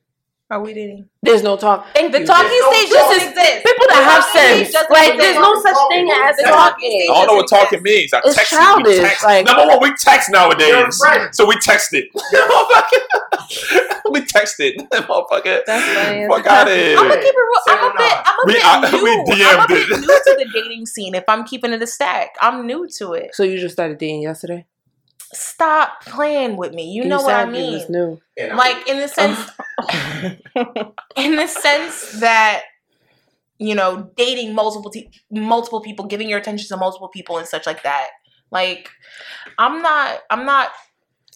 Are we dating? There's no talk. Thank The you. talking There's no stage talking. doesn't people that The have talking stage sense. Like there's no such thing as The The talking. talking stage I don't know what talking means. I It's text childish, We text. like- Number one, we text nowadays. So we texted. we texted. Motherfucker. That's funny. Fuck out of I'm gonna keep it real. I'm a bit. I'm a We- bit I- new. we I'm a DM'd bit it. new to the dating scene. If I'm keeping it a stack, I'm new to it. So you just started dating yesterday? Stop playing with me. You, know what I said you was mean. new. Like in the sense, in the sense that you know, dating multiple te- multiple people, giving your attention to multiple people, and such like that. Like, I'm not. I'm not.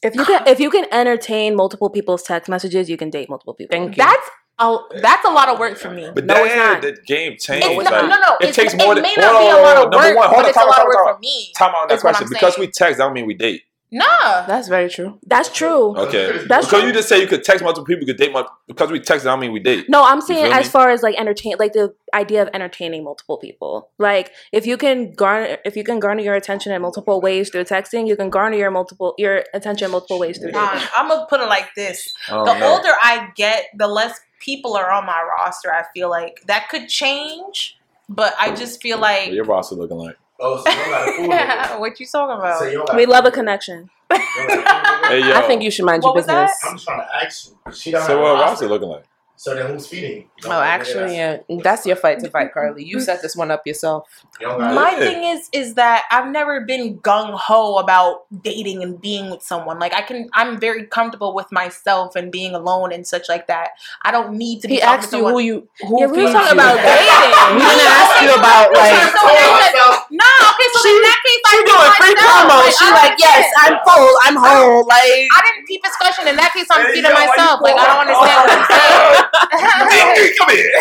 if you can, if you can entertain multiple people's text messages, you can date multiple people. Thank you. That's a. That's a lot of work for me. But No, that, it's not. the game changed. It's like, no, no. it it's, takes it more than- may hold not on, be a lot on, of number work, one, hold but on, it's a time out, lot of work out. for me. Time out on that Is what question. Because saying. we text, that don't mean we date. Nah. That's very true. That's true. Okay. That's because true. you just say you could text multiple people, you could date multiple. Because we text, I don't mean we date. No, I'm saying as me? far as like entertain, like the idea of entertaining multiple people. Like if you can garner, if you can garner your attention in multiple ways through texting, you can garner your multiple your attention in multiple ways through Nah, dating. I'm gonna put it like this: I the know. older I get, the less people are on my roster. I feel like that could change, but I just feel What like. your roster looking like? Oh, so you don't got a fool nigga. what you talking about? So you We love a connection. You don't got a fool nigga? Hey, yo. I think you should mind What your was that? business. I'm just trying to ask you. She So have a what roster. roster looking like? So then who's feeding you? Oh, actually, yeah. That's your fight to fight, Carly. You set this one up yourself. You My Yeah. thing is is that I've never been gung ho about dating and being with someone. Like I can, I'm very comfortable with myself and being alone and such like that. I don't need to be. He asked you who you who Yeah, we were talking you. about dating. We didn't ask you about like So no, okay. So in that case, I she feed doing free myself. promo. Like, She like, yes, understand. I'm full, I'm whole. Like I didn't peep his question. In that case, I'm Hey, feeding yo, myself. Like I don't understand what he's saying. Hey, Come here.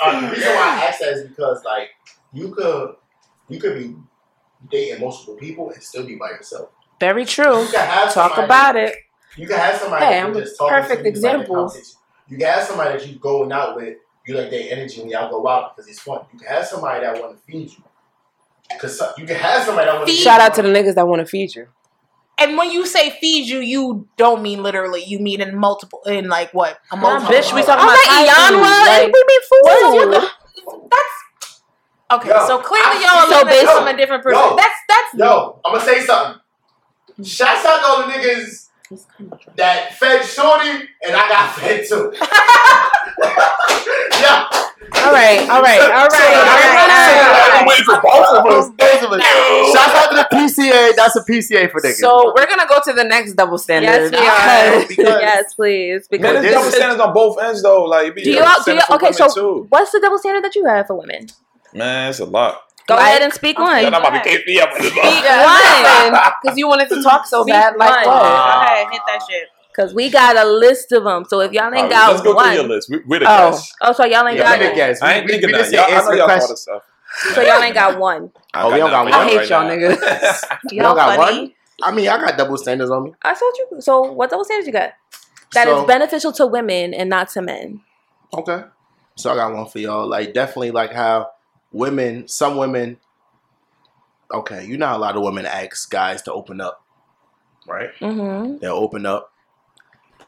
Uh, the reason why I ask that is because like you could you could be dating multiple people and still be by yourself. very true. You can have Talk somebody- about it. You can have somebody Hey, I'm you a just perfect to, you, example. You can have somebody that you going out with, you like their energy when y'all go out because it's fun. You can have somebody that want to feed you. Cause you can have somebody that want to Feed- Shout out to the niggas that want to feed you. And when you say feed you, you don't mean literally. You mean in multiple, in like what? A Nah, multiple. bitch, we talking I'm about like Thai Iyanwa, like- we mean food. What is What the- That's okay. Yo, so clearly, I- y'all are so looking at this from a different person. yo, that's that's Yo, I'm gonna say something. Shouts out to all the niggas that fed Shorty and I got fed too. yeah. All right, all right, all right, all right, all I'm for both of us. Both of us. Shouts out to the PCA. That's a PCA for niggas. So we're gonna go to the next double standard. Yes, we are. Yes, please. Man, Because there's double standards on both ends though. Like, be do you do you, okay? So too. what's the double standard that you have for women? man, it's a lot. Go Like- ahead and speak one. Yeah, I'm about to KP up on this One. because you wanted to talk so Speak bad. Like one. what? Uh, okay. Hit that shit. Cause we got a list of them. So if y'all ain't Alright, got let's go one, through your list. We, we're the Oh. guys. oh, so y'all ain't Yeah, got we the guys. I ain't We- we- thinking we that. just Y'all, I know the y'all thought of stuff. so y'all ain't got one. I Oh, we don't got one? I hate y'all niggas. You don't got funny. one? I mean, I got double standards on me. I told you. So what double standards you got? That is So- beneficial to women and not to men. Okay. So I got one for y'all. Like definitely like how women, some women okay, you know how a lot of women ask guys to open up. Right? Mm-hmm. They'll open up.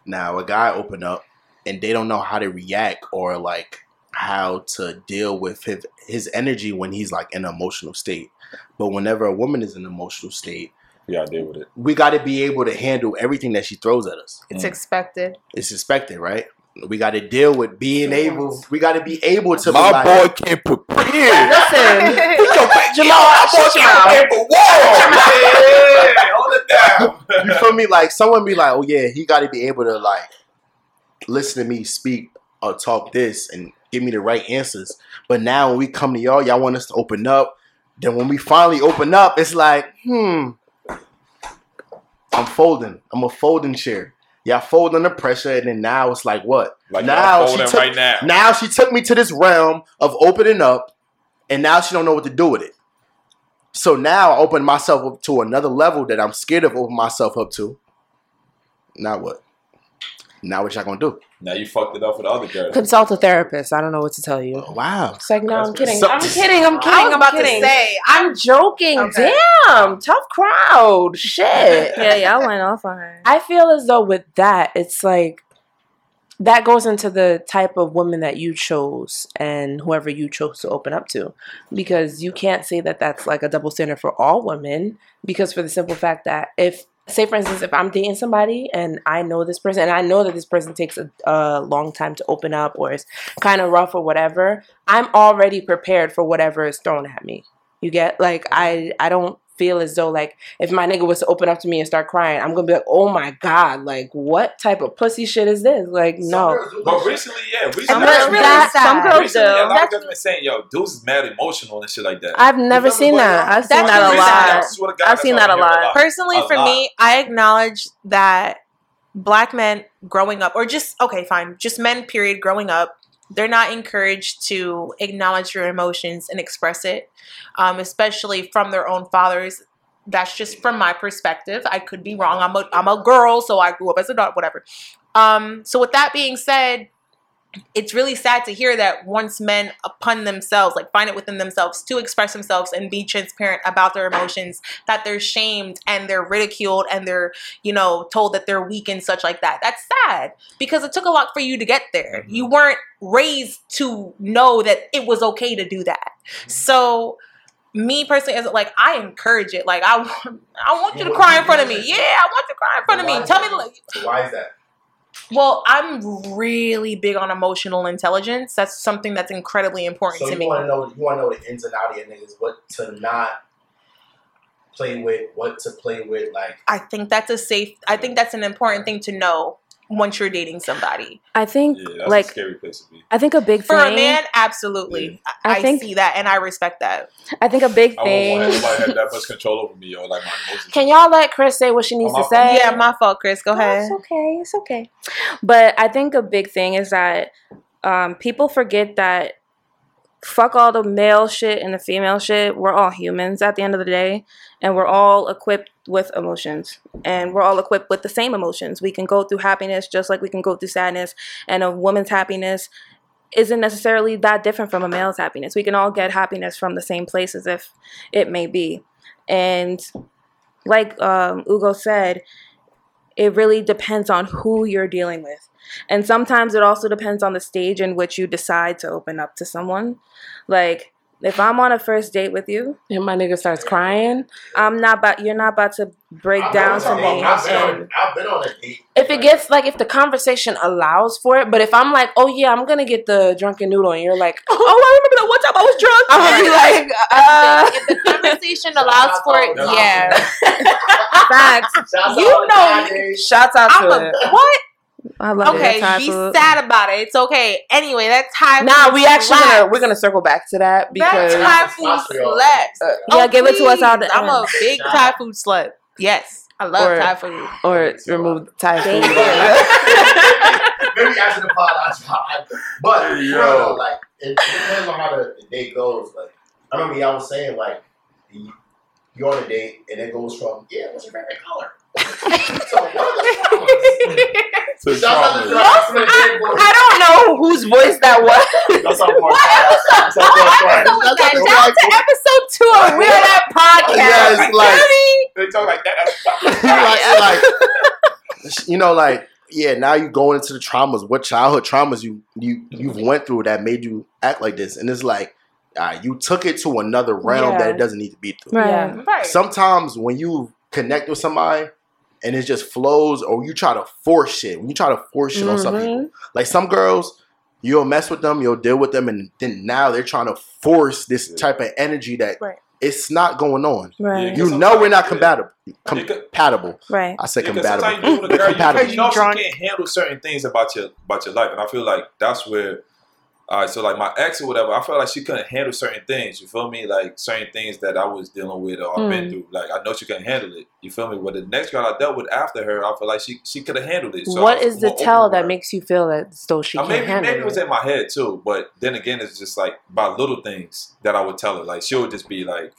Now a guy open up and they don't know how to react or like how to deal with his his energy when he's like in an emotional state. But whenever a woman is in an emotional state, Yeah, I deal with it. we got to be able to handle everything that she throws at us. It's mm. expected. It's expected, right? We got to deal with being able. We got to be able to. My be like, boy can't prepare. Listen, Jamal, my boy can't prepare for war. Yeah, hold it down. you feel me? Like someone be like, "Oh yeah, he got to be able to like listen to me speak or talk this and give me the right answers." But now when we come to y'all, y'all want us to open up. Then when we finally open up, it's like, hmm, I'm folding. I'm a folding chair. Y'all fold under pressure, and then now it's like what? Like Now she took- right now. Now she took me to this realm of opening up, and now she don't know what to do with it. So now I open myself up to another level that I'm scared of opening myself up to. Now what? Now what y'all gonna do? Now you fucked it up with the other girls. consult a therapist. I don't know what to tell you. Oh, wow. It's like, no, I'm kidding. so- I'm kidding. I'm kidding. I was I'm about kidding. to say. I'm joking. Okay. Damn, tough crowd. Shit. Yeah, y'all went off on her. I feel as though with that, it's like that goes into the type of woman that you chose and whoever you chose to open up to. Because you can't say that that's like a double standard for all women. Because for the simple fact that if, say for instance, if I'm dating somebody and I know this person and I know that this person takes a, a long time to open up or is kind of rough or whatever, I'm already prepared for whatever is thrown at me. You get like I I don't feel as though like if my nigga was to open up to me and start crying, I'm gonna be like, oh my god, like what type of pussy shit is this? Like no. But recently, yeah, recently, And But that's really that- sad. some girls recently, a do. lot of That's- girls been saying, "Yo, dudes is mad emotional and shit like that." I've never feel me? seen that. I've seen that a lot. I swear to God, I've seen that I a hear lot. Personally, A for lot. me, I acknowledge that black men growing up, or just okay, fine, just men, period, growing up, they're not encouraged to acknowledge your emotions and express it, um, especially from their own fathers. That's just from my perspective. I could be wrong. I'm a I'm a girl, so I grew up as a daughter, whatever. Um, so with that being said, it's really sad to hear that once men upon themselves, like find it within themselves to express themselves and be transparent about their emotions, that they're shamed and they're ridiculed and they're, you know, told that they're weak and such like that. That's sad because it took a lot for you to get there. You weren't raised to know that it was okay to do that. So me personally, as like I encourage it. Like I, want- I want you to cry in front of me. Yeah, I want you to cry in front of me. Tell me, like, Why is that? Well, I'm really big on emotional intelligence. That's something that's incredibly important So to you me. want to know? You want to know the ins and outs of your niggas, what to not play with, what to play with, like. I think that's a safe. I think that's an important thing to know once you're dating somebody. I think Yeah, that's like a scary place to be. I think a big thing. For thing. a man, absolutely. I, I I think- see that and I respect that. I think a big I wouldn't want thing. anybody that much control over me or like my emotions. Can y'all let Chris say what she needs I'm to up- say? Yeah, my fault, Chris. Go No, ahead. It's okay. It's okay. But I think a big thing is that um, people forget that fuck all the male shit and the female shit. We're all humans at the end of the day, and we're all equipped with emotions, and we're all equipped with the same emotions. We can go through happiness just like we can go through sadness, and a woman's happiness isn't necessarily that different from a male's happiness. We can all get happiness from the same places if it may be. And like um, Ugo said, it really depends on who you're dealing with. And sometimes it also depends on the stage in which you decide to open up to someone. Like, if I'm on a first date with you, And my nigga starts crying. I'm not about you're not about to break I've down been to me. I've been, on, I've been on a date. If it gets like if the conversation allows for it, but if I'm like, oh yeah, I'm gonna get the drunken noodle, and you're like, oh, I remember that one time I was drunk. I'm gonna be like, uh, if the conversation allows for it, yeah. Facts. You know Fridays. shouts out I'm to a it. what? I love Okay, it. Thai be food. sad about it. It's okay. Anyway, that's Thai Nah, we actually slaps. gonna we're gonna circle back to that because That's Thai food That's for y'all. Uh, Yeah, give it to us all the I'm a big Shout Thai food slut. Yes, I love Or- Thai food. or remove Thai Thank food. Maybe after the pod, I try. But for Yo. real though, like it depends on how the, the date goes. Like I remember y'all was saying like you- you're on a date and it goes from yeah, what's your favorite color? So what are the traumas? So Shout out to trauma. the date boy. I don't know whose voice that was. That's how far. What That's how far What episode was that? Shout out to episode two of We're That Podcast. Yeah, it's like- They talk like that. That's like, like, you know, like yeah. Now you're going into the traumas. What childhood traumas you you you've went through that made you act like this? And it's like, uh, you took it to another realm that it doesn't need to be through. Right. Yeah. Right. Sometimes when you connect with somebody and it just flows, or you try to force shit. When you try to force shit on some Mhm. people, like some girls. You'll mess with them, you'll deal with them, and then now they're trying to force this Yeah. type of energy that Right. it's not going on. Right. You know we're not compatible. You Compatible. Right. I said Yeah, 'cause compatible. sometimes you deal with a girl, you, Compatible. you know she can't handle certain things about your about your life, and I feel like that's where. All right, so like my ex or whatever, I felt like she couldn't handle certain things. You feel me? Like certain things that I was dealing with or I've been through. Like I know she couldn't handle it. You feel me? But the next girl I dealt with after her, I feel like she she could have handled it. So I what was is the tell that her. makes you feel that so she Uh, can't maybe handle maybe it was it? in my head too, but then again, it's just like by little things that I would tell her. Like she would just be like,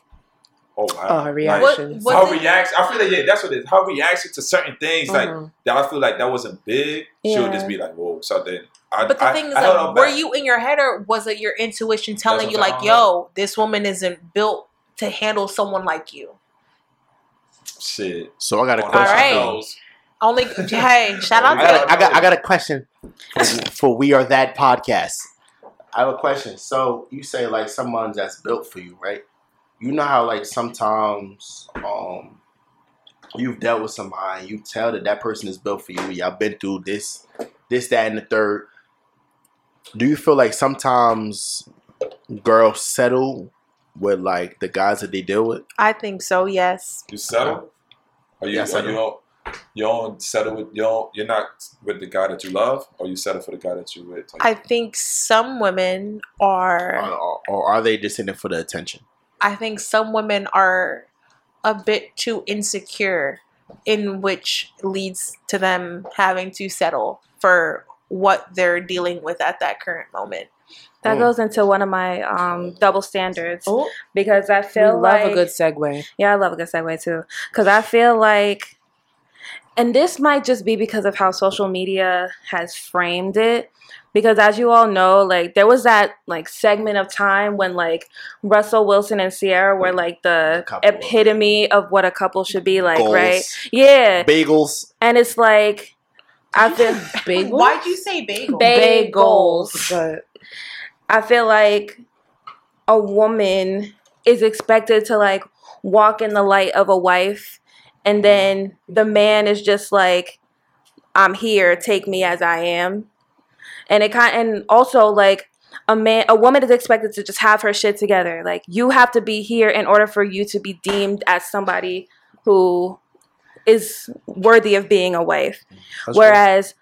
"Oh wow." Oh, her Like, reactions. What- her reaction, I feel like yeah, that's what it is. Her reaction to certain things, like Mhm. that, I feel like that wasn't big. She would just be like, "Whoa!" So then, I, But the I, thing is, I held her like, were you in your head or was it your intuition telling you, like, I'm yo, this woman isn't built to handle someone like you? shit? So I got a question. right. for those- Only, hey, shout I out got, to a, I got I got a question for, for We Are That podcast. I have a question. So you say like someone that's built for you, right? You know how like sometimes um you've dealt with somebody, you tell that that person is built for you. Y'all been through this, this, that, and the third. Do you feel like sometimes girls settle with like the guys that they deal with? I think so, yes. You settle? Are you? Yeah, are settle. you don't, you don't settle with you don't, You're not with the guy that you love, or you settle for the guy that you're with? I think some women are, Or, or are they just in it for the attention? I think some women are a bit too insecure, in which leads to them having to settle for what they're dealing with at that current moment. That Mm. goes into one of my um, double standards Oh, because I we feel love like a good segue. Yeah, I love a good segue too. Because I feel like, and this might just be because of how social media has framed it. Because as you all know, like there was that like segment of time when like Russell Wilson and Ciara were like the Couple. epitome of what a couple should be like, Goals, right? Yeah. Bagels. And it's like I feel Bagels? Why'd you say bagel? Bagels. But I feel like a woman is expected to like walk in the light of a wife and mm. then the man is just like I'm here, take me as I am. And it kind and also like a man a woman is expected to just have her shit together. Like you have to be here in order for you to be deemed as somebody who is worthy of being a wife. That's Whereas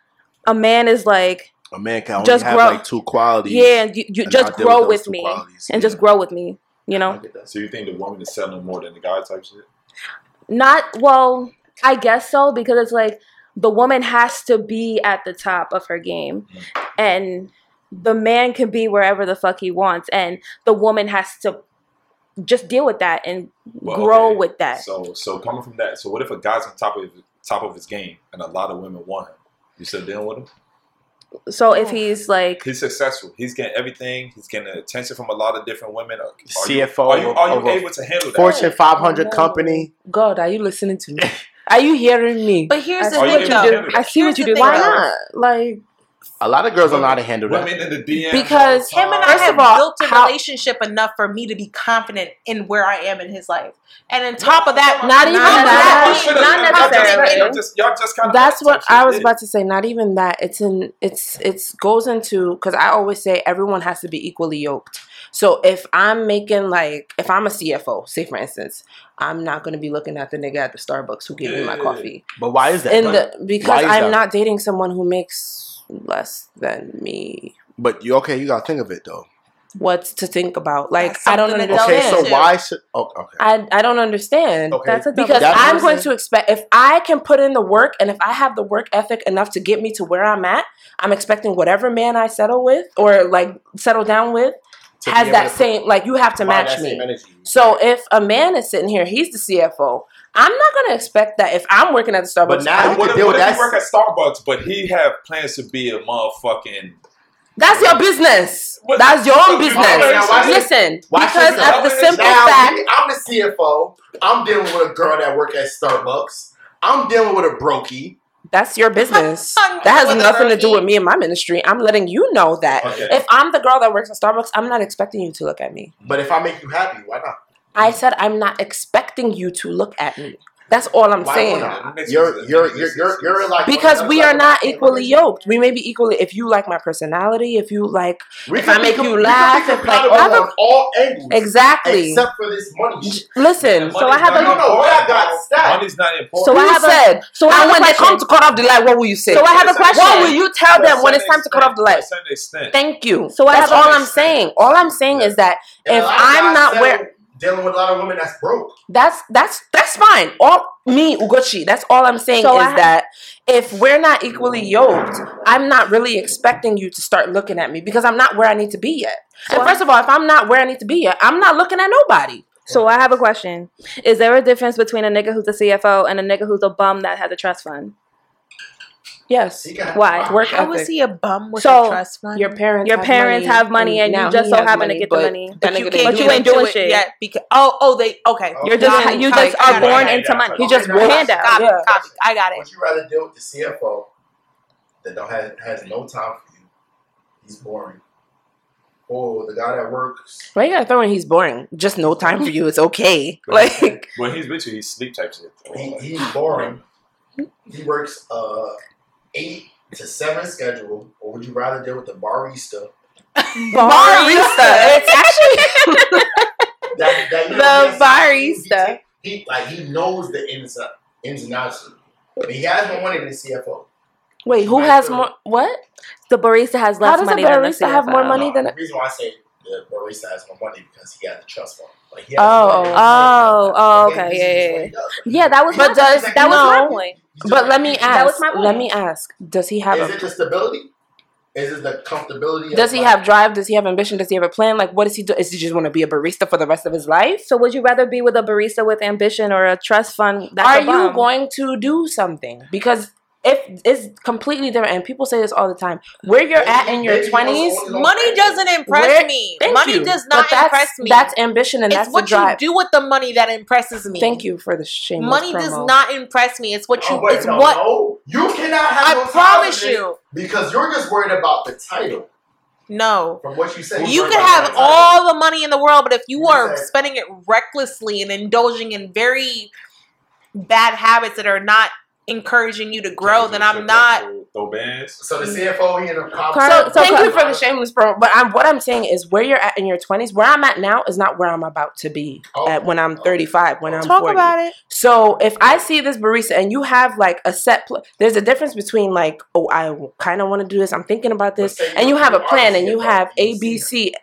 a man is like, a man can only just have grow- like two qualities. yeah, and you, you and just grow with with, me qualities, and yeah. just grow with me. You know, I get that. So you think the woman is selling more than the guy type shit? not well. I guess so because it's like the woman has to be at the top of her game, mm. and the man can be wherever the fuck he wants, and the woman has to just deal with that and Well, grow okay. with that. So so coming from that, so what if a guy's on top of top of his game and a lot of women want him? You still dealing with him? So if he's like, He's successful. He's getting everything. He's getting attention from a lot of different women. Are you- CFO Are you, are you able to handle that? Fortune 500 Oh, no. company. God, are you listening to me? Are you hearing me? But here's I the see Are you thing, though. I see what you do. Why not? Like, A lot of girls don't know how to handle that. Women in the DM Because all him and. I First have of all, built a how- relationship enough for me to be confident in where I am in his life. And on top of that, Not even that. Should've- Not y'all necessarily. Y'all just, y'all just kind of that's what I was about to say. Not even that. It's in. It's it's goes into because I always say everyone has to be equally yoked. So if I'm making like if I'm a CFO, say for instance, I'm not going to be looking at the nigga at the Starbucks who gave me my coffee. But why is that? In the because is I'm that? not dating someone who makes less than me. but you okay? You gotta think of it though. What's to think about? Like I don't understand. Okay, so why should? Oh, okay. I I don't understand. Okay. that's a double Because That's I'm I'm going to expect if I can put in the work and if I have the work ethic enough to get me to where I'm at, I'm expecting whatever man I settle with or like settle down with has that same like you have to match me. energy. So if a man is sitting here, he's the CFO. I'm not gonna expect that if I'm working at the Starbucks. But now I'm- you What if, deal what with if that. he work at Starbucks, but he have plans to be a motherfucking that's your business. What- That's your own business. Now why Listen, why because should- of the simple now, fact. I'm the CFO. I'm dealing with a girl that work at Starbucks. I'm dealing with a brokey. That's your business. That has nothing to do with me and my ministry. I'm letting you know that. Okay. If I'm the girl that works at Starbucks, I'm not expecting you to look at me. But if I make you happy, why not? I said I'm not expecting you to look at me. That's all I'm Why saying. not? You're you're you're you're, you're like Because we are not equally yoked. We may be equally if you like my personality, if you like We If can I make com- you we can be laugh, if, like, compatible I all angles, exactly. except for this money. shit. Listen. So I have I a- don't know what I got stacked. Money's not important. So I have said? so I have and when they come to cut off the light, what will you say? So I have a question. What will you tell them when it's time to cut off the light? To a certain extent. Thank you. So that's all I'm saying. All I'm saying is that if I'm not where dealing with a lot of women that's broke. that's that's that's fine. All me Ugochi. That's all I'm saying So is I ha- that if we're not equally yoked, I'm not really expecting you to start looking at me because I'm not where I need to be yet. So and I- first of all, if I'm not where I need to be yet, I'm not looking at nobody. So I have a question. Is there a difference between a nigga who's a CFO and a nigga who's a bum that has a trust fund? Yes. Why? Work How is ethic. he a bum with So, a trust fund? Your parents. Your have parents money, have money and you just so has happen to get the money. That but you didn't can't do you ain't doing shit. yet because oh oh they okay. You're just you just. I are born I got it. into money. He just Okay, wrote- handout. Got it. Yeah. Got it. I got it. Would you rather deal with the CFO that don't have has no time for you? He's boring. Or the guy that works. Why you gotta throw in he's boring? Just no time for you. It's okay. Like when he's with you, he's sleep type shit. He, he's boring. He works uh eight to seven schedule. Or would you rather deal with the barista barista. It's actually that, that you The know, he- barista. He, he like he knows the ins, ins and outs. But he has more money than the CFO. wait. Who has more? What? The barista has How less does money a than the barista have more money No, than? the reason why I say the barista has more money because he has the trust fund. Like he has Oh. money. Oh, oh, okay, yeah, yeah, yeah. he does. Yeah, that was But my, does- that was my point. He's but let me he's- That was ask. Let me ask. Does he have Is a? it the stability? Is it the comfortability? Does of he like- have drive? Does he have ambition? Does he have a plan? Like, what does he do? Is he just want to be a barista for the rest of his life? So would you rather be with a barista with ambition or a trust fund that's Are a you bum? going to do something? Because if it's completely different, and people say this all the time, where you're at in your twenties, Money doesn't impress Where- me. Thank Money you. does not impress me. That's ambition and it's that's the what you do with the money that impresses me. Thank you for the shame Money promo. does not impress me. It's what oh, you. Oh, wait, it's no, what no. You cannot have I no promise you. because you're just worried about the title. No. From what you said, You worried can have all the money in the world, but if you You are said- spending it recklessly and indulging in very bad habits that are not encouraging you to grow, then I'm not. Throw bands. So the CFO he in a Car- So, So thank you for the shameless promo. But I'm, what I'm saying is, where you're at in your 20s, where I'm at now is not where I'm about to be Oh. at when I'm 35, when I'm Talk 40. about it. So if I see this barista and you have like a set, pl- there's a difference between like, oh, I kind of want to do this. I'm thinking about this, and you have a plan, and you have you A, see B, it. C.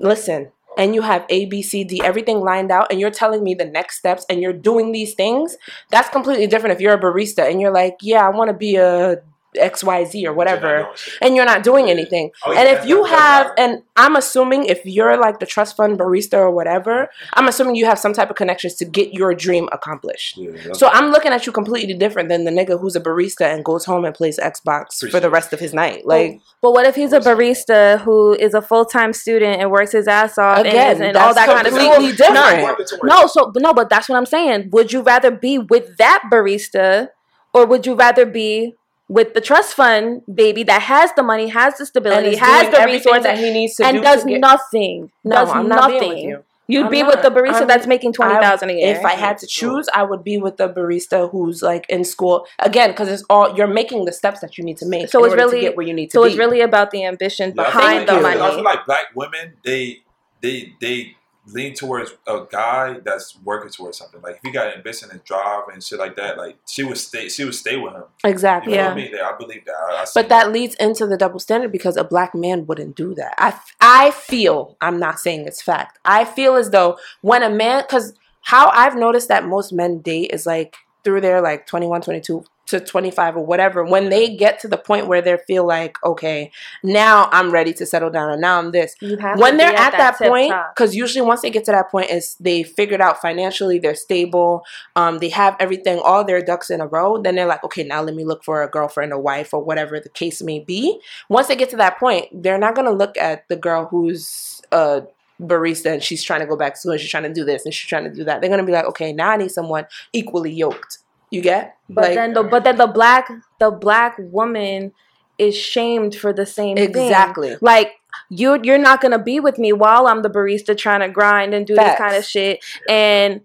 Listen, and you have A, B, C, D, everything lined out, and you're telling me the next steps, and you're doing these things. That's completely different. If you're a barista and you're like, yeah, I want to be a X, Y, Z or whatever, and you're not doing anything. Oh, yeah, And if you have, not- and I'm assuming if you're like the trust fund barista or whatever, I'm assuming you have some type of connections to get your dream accomplished. So I'm looking at you completely different than the nigga who's a barista and goes home and plays Xbox for the rest of his night. Like But what if he's a barista who is a full time student and works his ass off and, again, is- and all that kind of completely stuff? different. No, so no, but that's what I'm saying. Would you rather be with that barista, or would you rather be with the trust fund baby that has the money, has the stability, has the everything resources, that he needs to and do does to get- nothing? No, does I'm not nothing. being with you. You'd I'm be not. with the barista I'm- that's making twenty thousand a year. If I had to choose, I would be with the barista who's like in school again because it's all you're making the steps that you need to make. So in it's order to really- get where you need to so be. it's really about the ambition Yeah, I feel behind like- the you. I money. feel like black women, they they they lean towards a guy that's working towards something. Like if he got ambition and drive and shit like that, like she would stay she would stay with him. You exactly. know Yeah. what I mean? Like, I believe that. I, I see But that leads into the double standard because a black man wouldn't do that. I, I feel, I'm not saying it's fact. I feel as though when a man, because how I've noticed that most men date is like through their like 21, 22 to 25 or whatever. When they get to the point where they feel like, okay, now I'm ready to settle down and now I'm this. When they're be at, that, tip point, because usually once they get to that point, is they figured out financially, they're stable, um, they have everything, all their ducks in a row. Then they're like, okay, now let me look for a girlfriend, a wife, or whatever the case may be. Once they get to that point, they're not gonna look at the girl who's a barista and she's trying to go back to school and she's trying to do this and she's trying to do that. They're gonna be like, okay, now I need someone equally yoked. You get? But like, then the but then the black the black woman is shamed for the same thing. Exactly. Like you you're not gonna be with me while I'm the barista trying to grind and do Facts. this kind of shit. And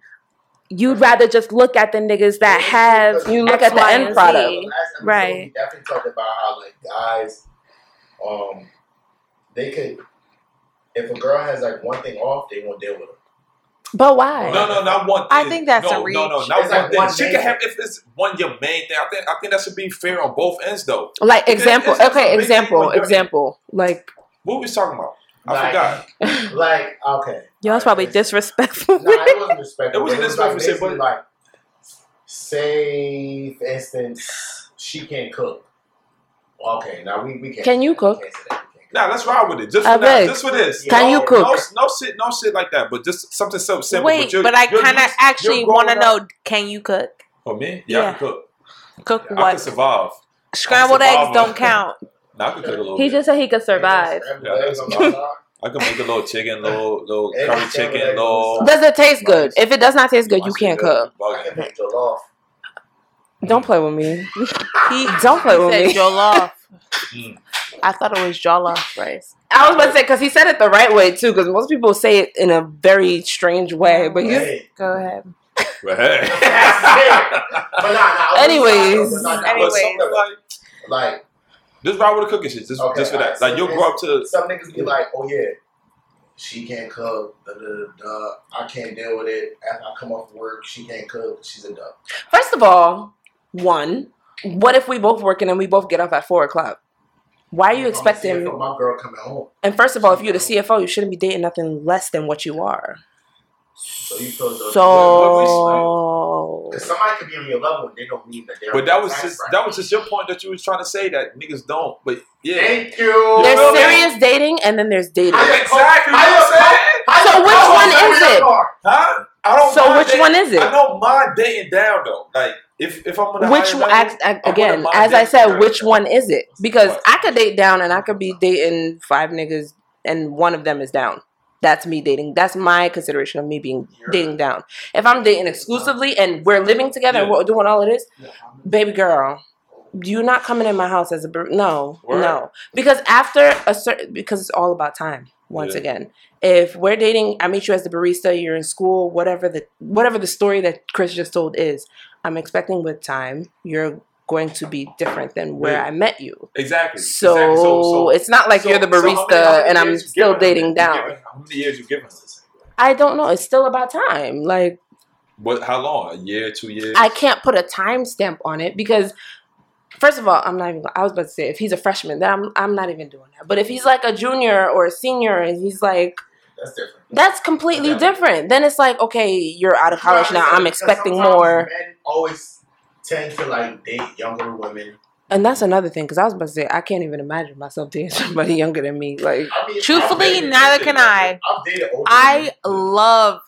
you'd rather just look at the niggas that have You look X, at the Y, end product. Z. Episode, Right. We definitely talked about how like guys, um, they could. If a girl has like one thing off, they won't deal with her. But why? No, no, not one. I thing. think that's a no, reach. No, no, not It's one like thing. one she can have if it's one your main thing. I think I think that should be fair on both ends though. Like It's- example. it's just a Okay, big example. when Example. Like What we talking about? I Like- forgot. Like, okay, Yo, that's probably disrespectful. No, it wasn't respectful. It wasn't disrespectful, Like, but- like, say for instance, she can't cook. Okay, now we, we can't. Can you we cook? Can't say that. We can't cook. Nah, let's ride with it. Just for that. Just for this. Can no, you cook? No, no shit. No shit like that. But just something so simple. Wait, you're- but I kind of actually want to know: Can you cook? For me, yeah, I can cook. Cook I can what? survive. Scrambled survival. eggs don't count. Nah, I can cook a little He bit. just said he could survive. Scrambled Yeah, eggs that's on my side. I can make a little chicken, little little Eggs, curry chicken, eggs little. the Does it taste good? If it does not taste good, you can't cook. I can make jollof. Don't play with me. He Don't play he with said me. jollof. Mm. I thought it was jollof rice. I was about to say because he said it the right way too. Because most people say it in a very strange way, but you. Hey. Go ahead. But hey. But nah, nah, Anyways. but nah, nah, Anyways. something like this just ride with the cooking shit, just Okay, just for that. alright, Like so you'll grow up to some niggas be like, oh yeah, she can't cook. Da, da, da, da. I can't deal with it. After I come off work, she can't cook. She's a duck. First of all, one, what if we both working and then we both get off at four o'clock? Why are you I'm expecting? seeing from my girl coming home. And first of all, if you're the CFO, you shouldn't be dating nothing less than what you are. So you feel the So because somebody could be on your level and they don't mean that they're. But that was just bracket. that was just your point that you was trying to say that niggas don't. But yeah, Thank you. there's feel me? serious dating and then there's dating. How you- exactly. how what I'm saying. So which one is it? Huh? I don't. So mind which dating- one is it? I don't mind dating down though. Like if if I'm gonna Which one? act- I Again, as I said, which one is it? Because What? I could date down and I could be dating five niggas and one of them is down. That's me dating. That's my consideration of me being dating down. If I'm dating exclusively and we're living together and we're doing all of this, baby girl, you're not coming in my house as a no, Word. no. Because after a certain, because it's all about time. Once Yeah. again. If we're dating, I meet you as the barista, you're in school, whatever the whatever the story that Chris just told is, I'm expecting with time you're going to be different than where Yeah. I met you. Exactly. So, exactly. it's not like so- you're the barista and I'm still dating down. giving- How many years you giving him? I don't know. It's still about time. Like What? How long? A year? Two years? I can't put a timestamp on it because first of all, I'm not even I was about to say if he's a freshman, then I'm I'm not even doing that. But if he's like a junior or a senior and he's like That's different. that's completely Yeah. different. Then it's like, okay, you're out of college now. I'm expecting more. Men always tend to like date younger women. And that's another thing, because I was about to say, I can't even imagine myself dating somebody younger than me. Like, I mean, Truthfully, neither can I. I've dated older I women, love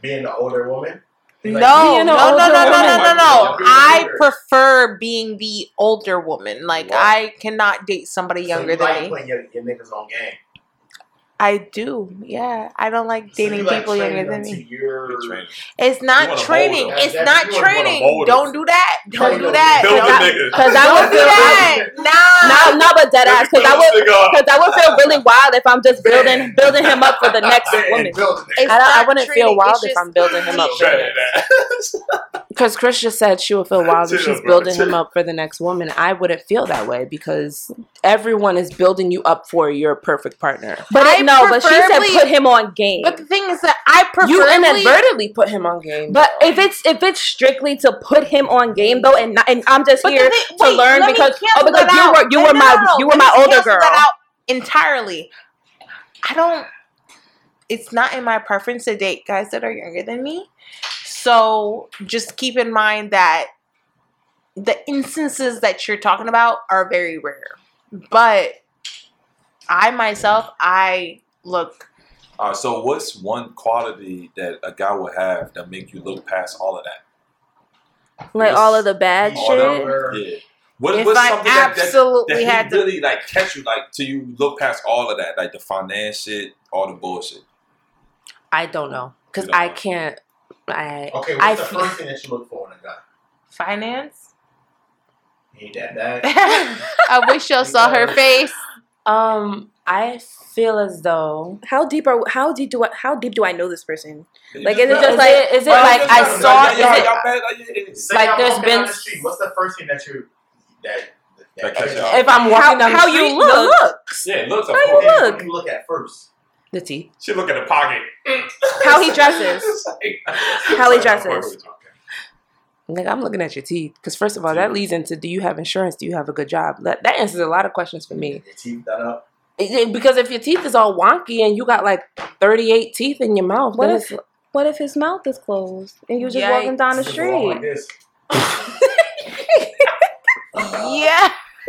being the older woman. No, Like, no, being no, no, no, no, no, no, no. I prefer being the older woman. Like Wow. I cannot date somebody so younger you than like me. putting your, your niggas on game. I do. Yeah, I don't like So you dating like people younger than me. your- It's not training. It's That- not training. Don't do that. Don't do that. Build Don't- the niggas. Because I Don't would do feel that. Nah. no, no, but dead ass. Because I would, because I would feel really wild if I'm just building building him up for the next woman. building it. It's I, don't, I wouldn't feel wild it's if I'm building him up. Because Chris just said she would feel wild if she's building him up for the next woman. I wouldn't feel that way because everyone is building you up for your perfect partner. But I it, no, but she said put him on game. But the thing is that I prefer You inadvertently put him on game. But if it's if it's strictly to put him on game though, and not, and I'm just But here thing- to wait, learn because oh because you were you were no, my no, no. you were my older girl. That out entirely. I don't. It's not in my preference to date guys that are younger than me. So just keep in mind that the instances that you're talking about are very rare. But I myself, I look. All right, so what's one quality that a guy would have that make you look past all of that? Like all of the bad shit. Yeah. What, If what's I something that, that, absolutely that he had to, really like catch you like till you look past all of that, like the finance shit, all the bullshit. I don't know because I know. can't. I Okay, I what's the feel- first thing that you look for in a guy? finance. He ain't that bad. I wish y'all saw her face. Um I feel as though How deep are how deep do I how deep do I know this person? Like, is it know. just is like- it, is it like I saw know. is it like, yeah. Say Like, I'm there's walking been the street. What's the first thing that you that That catch your if I'm walking How- down the how you street, look. the looks, Yeah, looks of How you course. What look? do you look at first? the teeth. She look at the pocket. How he dresses. How he dresses. Like I'm looking at your teeth because first of all, that leads into do you have insurance? Do you have a good job? That, that answers a lot of questions for me. Your teeth done up. It- it- because if your teeth is all wonky and you got like 38 teeth in your mouth, What if what if his mouth is closed and you're just Yikes. walking down the Just Like street? Yeah.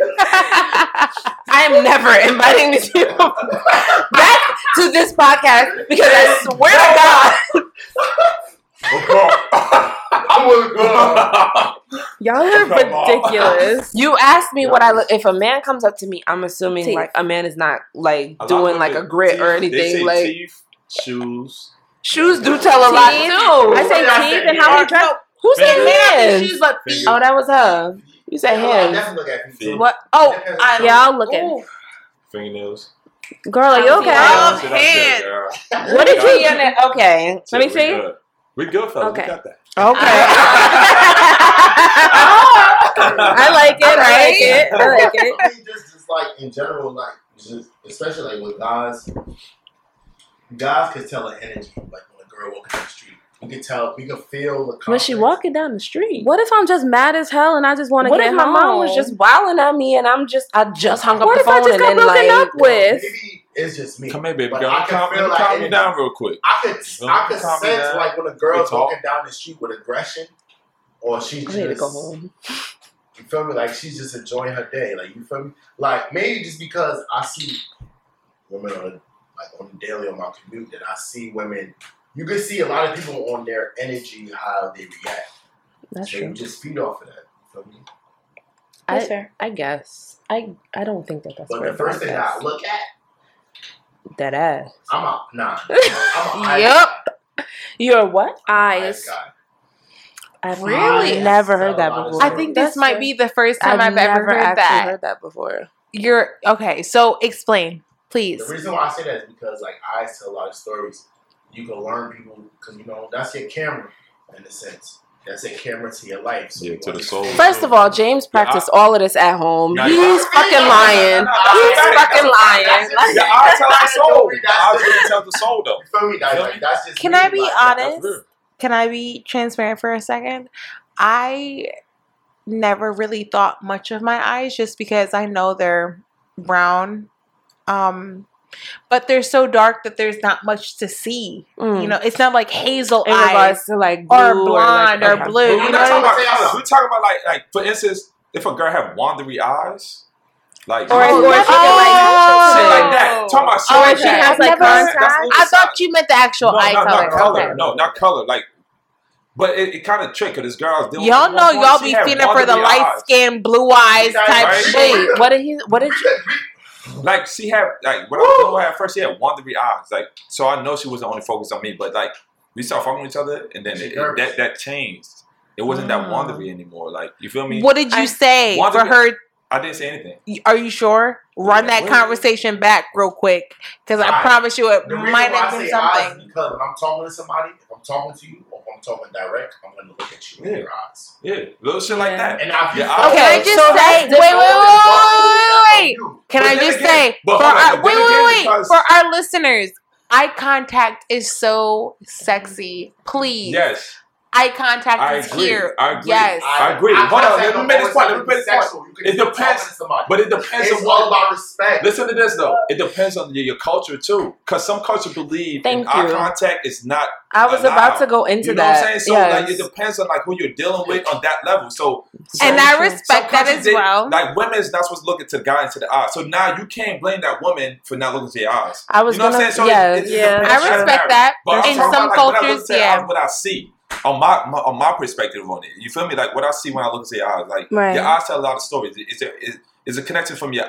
I am never inviting these people back to this podcast because I swear to God, I'm with Y'all are ridiculous. you asked me what I look. If a man comes up to me, I'm assuming Teeth. like a man is not like A doing like a women- grit or They anything. say Like teeth, shoes. shoes do tell a lot Teeth. too. I say teeth and how he yeah. dress. Who said Fingers. hands? Like, Oh, that was her. You said I hands. definitely look at feet. too. what? Oh, I, Yeah, I'll look at. Ooh. Fingernails. Girl, are you okay? Yeah. Shit, that's hand. good, girl. What did you? Yeah. Okay. Let me We see. Good. We good, fellas. Okay. We got that. Okay. I like it. I like it. I like it. I mean, just, just like in general, like just especially like with guys, guys can tell the energy. Like when a girl walking down the street, you can tell. We can feel the. Was she walking down the street? What if I'm just mad as hell and I just want to What get if my mom was just wilding at me and I'm just I just hung up What the if I phone just and got then broken like up with? Maybe it's just me. Come here, baby But girl. I Let me can calm, feel me like calm you it- down real quick. I could, Don't I could calm sense down. like when a girl's talk. walking down the street with aggression, or she just need to go home. You feel me? Like she's just enjoying her day. Like you feel me? Like maybe just because I see women on like on the daily on my commute that I see women. You can see a lot of people on their energy how they react. That's so true. you just feed off of that. You feel me? That's I, fair. I guess. I I don't think that that's But the first thing guess. I look at, that ass. I'm a nah. I'm a Yep. guy. You're what? Eyes Eyes. guy. I've Really? never heard that Tell a lot of before. I think this That's might fair. be the first time I've, ever never heard actually that. heard that before. You're okay. So explain. Please. The reason why I say that is because like eyes tell a lot of stories. You can learn people because you know that's your camera in a sense. That's a camera to your life. So Yeah, you to the soul. First of all, James practiced all of this at home. Nah, He's nah, fucking lying. He's fucking lying. The eye tells the soul. The eye really tells the soul, though. You feel me? Like, like, that's just Can me, I be like, honest? Can I be transparent for a second? I never really thought much of my eyes just because I know they're brown. Um but they're so dark that there's not much to see. Mm. You know, it's not like hazel in eyes. to like or blue blonde like, or okay. blue. You we're know not what talking about colors. We're talking about like, like for instance, if a girl have wandery eyes, like Or, oh, or she can like shit Oh. like that. Talking about shit Oh, like she that. has, like, That's- that's contact? I thought you meant the actual no, eye not, color. Not color. Okay. No, not color. Like, but it, it kind of tricked because this girl I was dealing Y'all know y'all be she had feeling for the light eyes. skin, blue eyes type Right? shit. What did he? What did you? Like she had like when I was with her at first, she had wandery eyes. Like so, I know she wasn't only focused on me, but like we started fucking with each other, and then it, it- that that changed. It wasn't that Mm. wandery anymore. Like you feel me? What did you I- say for Wandery- her? I didn't say anything. Are you sure? Run Yeah, that well- conversation back real quick, because I Alright. promise you it might have been something. because when I'm talking to somebody, if I'm talking to you or if I'm talking direct, I'm gonna look at you in Yeah. your eyes. Yeah, little shit like Yeah. that. And if you Yeah, feel I- Can I like just so say? Wait, wait, wait, wait, wait, wait, wait. Can But I just again- say for our, but wait, wait, wait, for our listeners? Eye contact is so sexy. Please, Yes, eye contact I is agree. here. I agree. Yes. I agree. Hold on, let me make this point. Let me make this point. Sexual. You can It depends- talk to somebody. But it depends it's on all what. about respect. Listen to this though. It depends on your, your culture too, because some culture believe Thank in eye contact is not. I was allowed. about to go into that. You know that. what I'm saying? So yes. like it depends on like who you're dealing with on that level. So and I respect that countries, as they- well. Like women's not supposed to look into the guy into the eye. So now you can't blame that woman for not looking into your eyes. I was you know gonna. what I'm saying? So yes. it, it, it Yeah. I respect that. But In some about, like, when I look cultures, yeah. eyes, what I see on my, my on my perspective on it. You feel me? Like what I see when I look into your eyes. Like Right. your eyes tell a lot of stories. Is it is, is it connected from your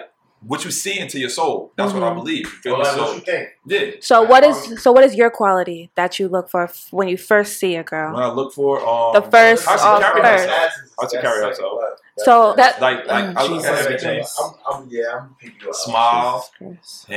what you see into your soul? That's what I Mhm. believe. You feel Well, me? like, what So you think? yeah. So what is so what is your quality that you look for f- when you first see a girl? When I look for um, The first how she carry first. herself. How she carry herself. So That Like like Oh, I look at everything. I'm, I'm, yeah, I'm picking you out. Smile, Christ.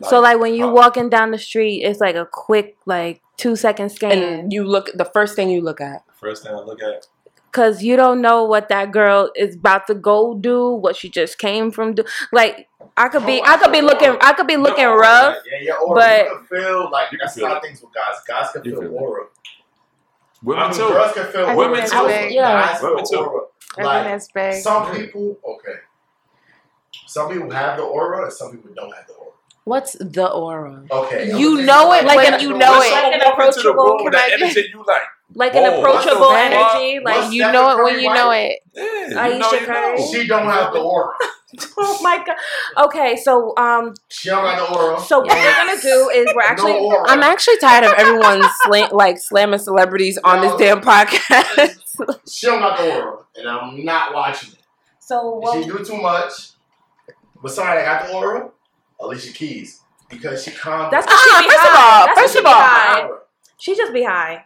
Hands. so like when you uh, walking down the street, it's like a quick like two second scan and you look. The first thing you look at. First thing I look at. because you don't know what that girl is about to go do, what she just came from do. Like I could be, I could be looking, I could be looking No, rough. like, Yeah, your aura. But- you can feel like You can that's feel a it. things with guys. Guys can feel feel aura. Women I mean, too. girls can feel I Women that's too. big. Yeah. Guys Women too. aura. I Like, think big. Some people, okay. Some people have the aura, and some people don't have the aura. What's the aura? Okay. You know it Like when an- you know it. Like an walk into the approachable room with that energy, you like, Like Whoa, an approachable energy. Like You know it when you know it. yeah, you Ayesha Curry. She don't have the aura. oh my god. Okay, so um, She don't have the aura. so what we're gonna do is we're actually no aura. I'm actually tired of everyone slam, like slamming celebrities on this damn podcast. She don't got the aura, and I'm not watching it. so If what, she do too much, but somebody that got the aura, Alicia Keys, because she calm. that's Ah, what she be first of high. all- That's first what of she be all- high. She just be high.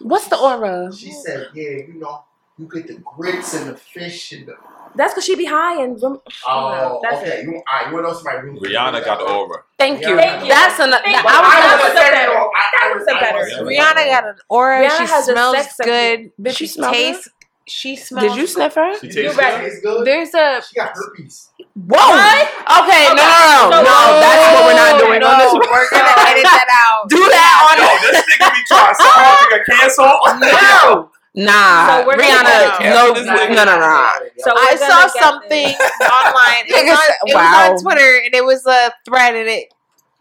What's the aura? She said, "Yeah, you know, you get the grits and the fish and the." That's because she be high and rem- Oh, that's okay. You, all right, you want to know somebody who Rihanna got the aura. Thank you. Thank you. That's enough. Thank I was I gonna was say saying, better. That was was- I better. was- Rihanna Rihanna got an aura. Rihanna she has a smells sex good. appeal. She smell tastes. She smells. Did you sniff her? She tastes ready? good. Tastes good. There's a. She got herpes. Whoa. Okay, no, no, no, So- no. That's what we're not doing no, on this. We're gonna edit that out. Do that Yo, this nigga be trying to sound like a cancel. no. Nah, So we're gonna Rihanna. No, no, no, no, no. So I saw something this. online. It was on, it wow. was on Twitter, and it was a thread, and it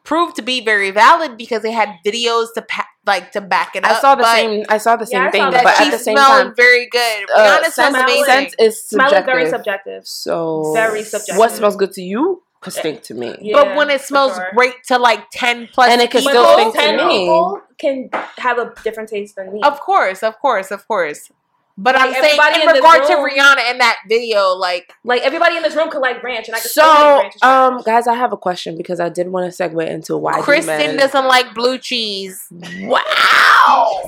proved to be very valid because they had videos to pa- like to back it up. I saw the but same. I saw the Yeah, same I thing, saw but That at the same smelled time, very good. uh, Rihanna smells scent, amazing. scent is Smell is subjective. very subjective. So Very subjective. What smells good to you could stink to me. Yeah, but when it smells sure. great to like ten plus, And it can people, still stink to me. people can have a different taste than me. Of course, of course, of course. But Like, I'm saying everybody in in this regard to Rihanna in that video, like Like everybody in this room could like ranch, and I could still So, ranch is trash. um, guys, I have a question because I did want to segue into why Kristen men- doesn't like blue cheese. Wow.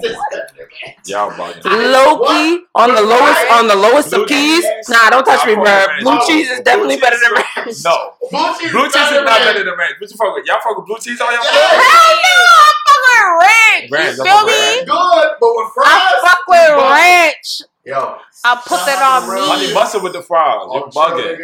Y'all bugging. Loki on the lowest on the lowest Blue of keys. cheese? Nah, don't touch me, I'll bro. Blue ranch. cheese is definitely cheese better than is- ranch. No. Blue cheese, Blue cheese is not better than ranch. What you fuck with? Y'all fuck with blue cheese all y'all Yeah. Hell no, I'm fucking with ranch. Ranch, You I'm feel me? Good, but with fries. I fuck with bugging. ranch. Yo, I'll put that on me. Honey mustard with the fries. You're all bugging.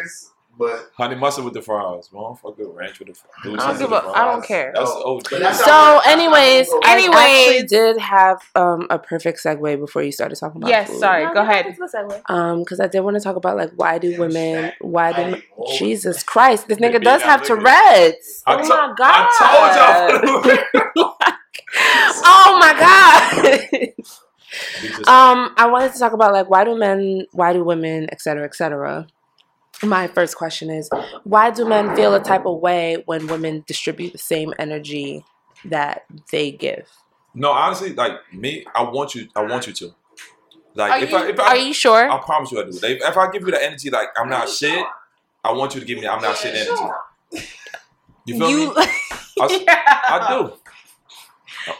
But Honey mustard with the fries. We don't fuck with ranch with the fries. I don't give with a- the I don't care. That's No. OG. That's So, not- anyways, I Anyways. actually did have um a perfect segue before you started talking about Yes, food. sorry. No, Go no, ahead. it's a segue. Um, because I did want to talk about like why do women, why do oh. Jesus Christ, this nigga does have. Tourette's. I oh to- my god! I told y'all. oh my god! um, I wanted to talk about like why do men, why do women, et cetera, et cetera. My first question is why do men feel a type of way when women distribute the same energy that they give? No, honestly, like me, I want you. I want you to. Like Are if you, I, if I, are you sure? I promise you I do. Like, if I give you the energy, like I'm not shit, I want you to give me I'm not shit energy. You feel you, me? I, I do.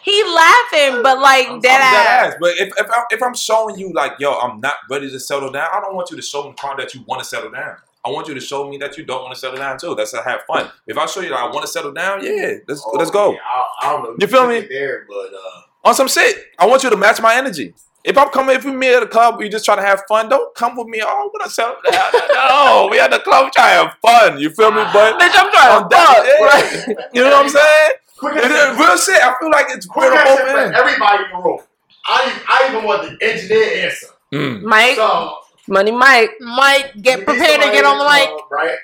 He laughing, but like I'm, dead I'm ass. ass. But if if, I, if I'm showing you like, yo, I'm not ready to settle down, I don't want you to show me Carl, that you want to settle down. I want you to show me that you don't want to settle down too. That's to have fun. If I show you that I want to settle down, yeah, let's Oh, let's go yeah, I, I don't know. You feel me? There, but uh, on some shit. I want you to match my energy. If I'm coming, if we meet at a club, we just trying to have fun. Don't come with me. Oh, I want to settle down. No, we at the club, we trying to have fun. You feel me? But Bitch, I'm trying I'm to down. fuck. Yeah. Right. You know what I'm saying? Quick It as is real shit. I feel like it's quick real as both for ends. everybody in the room. I I even want the engineer answer. Mm. Mike, So money, Mike. Mike, get prepared to get on the mic. club, right?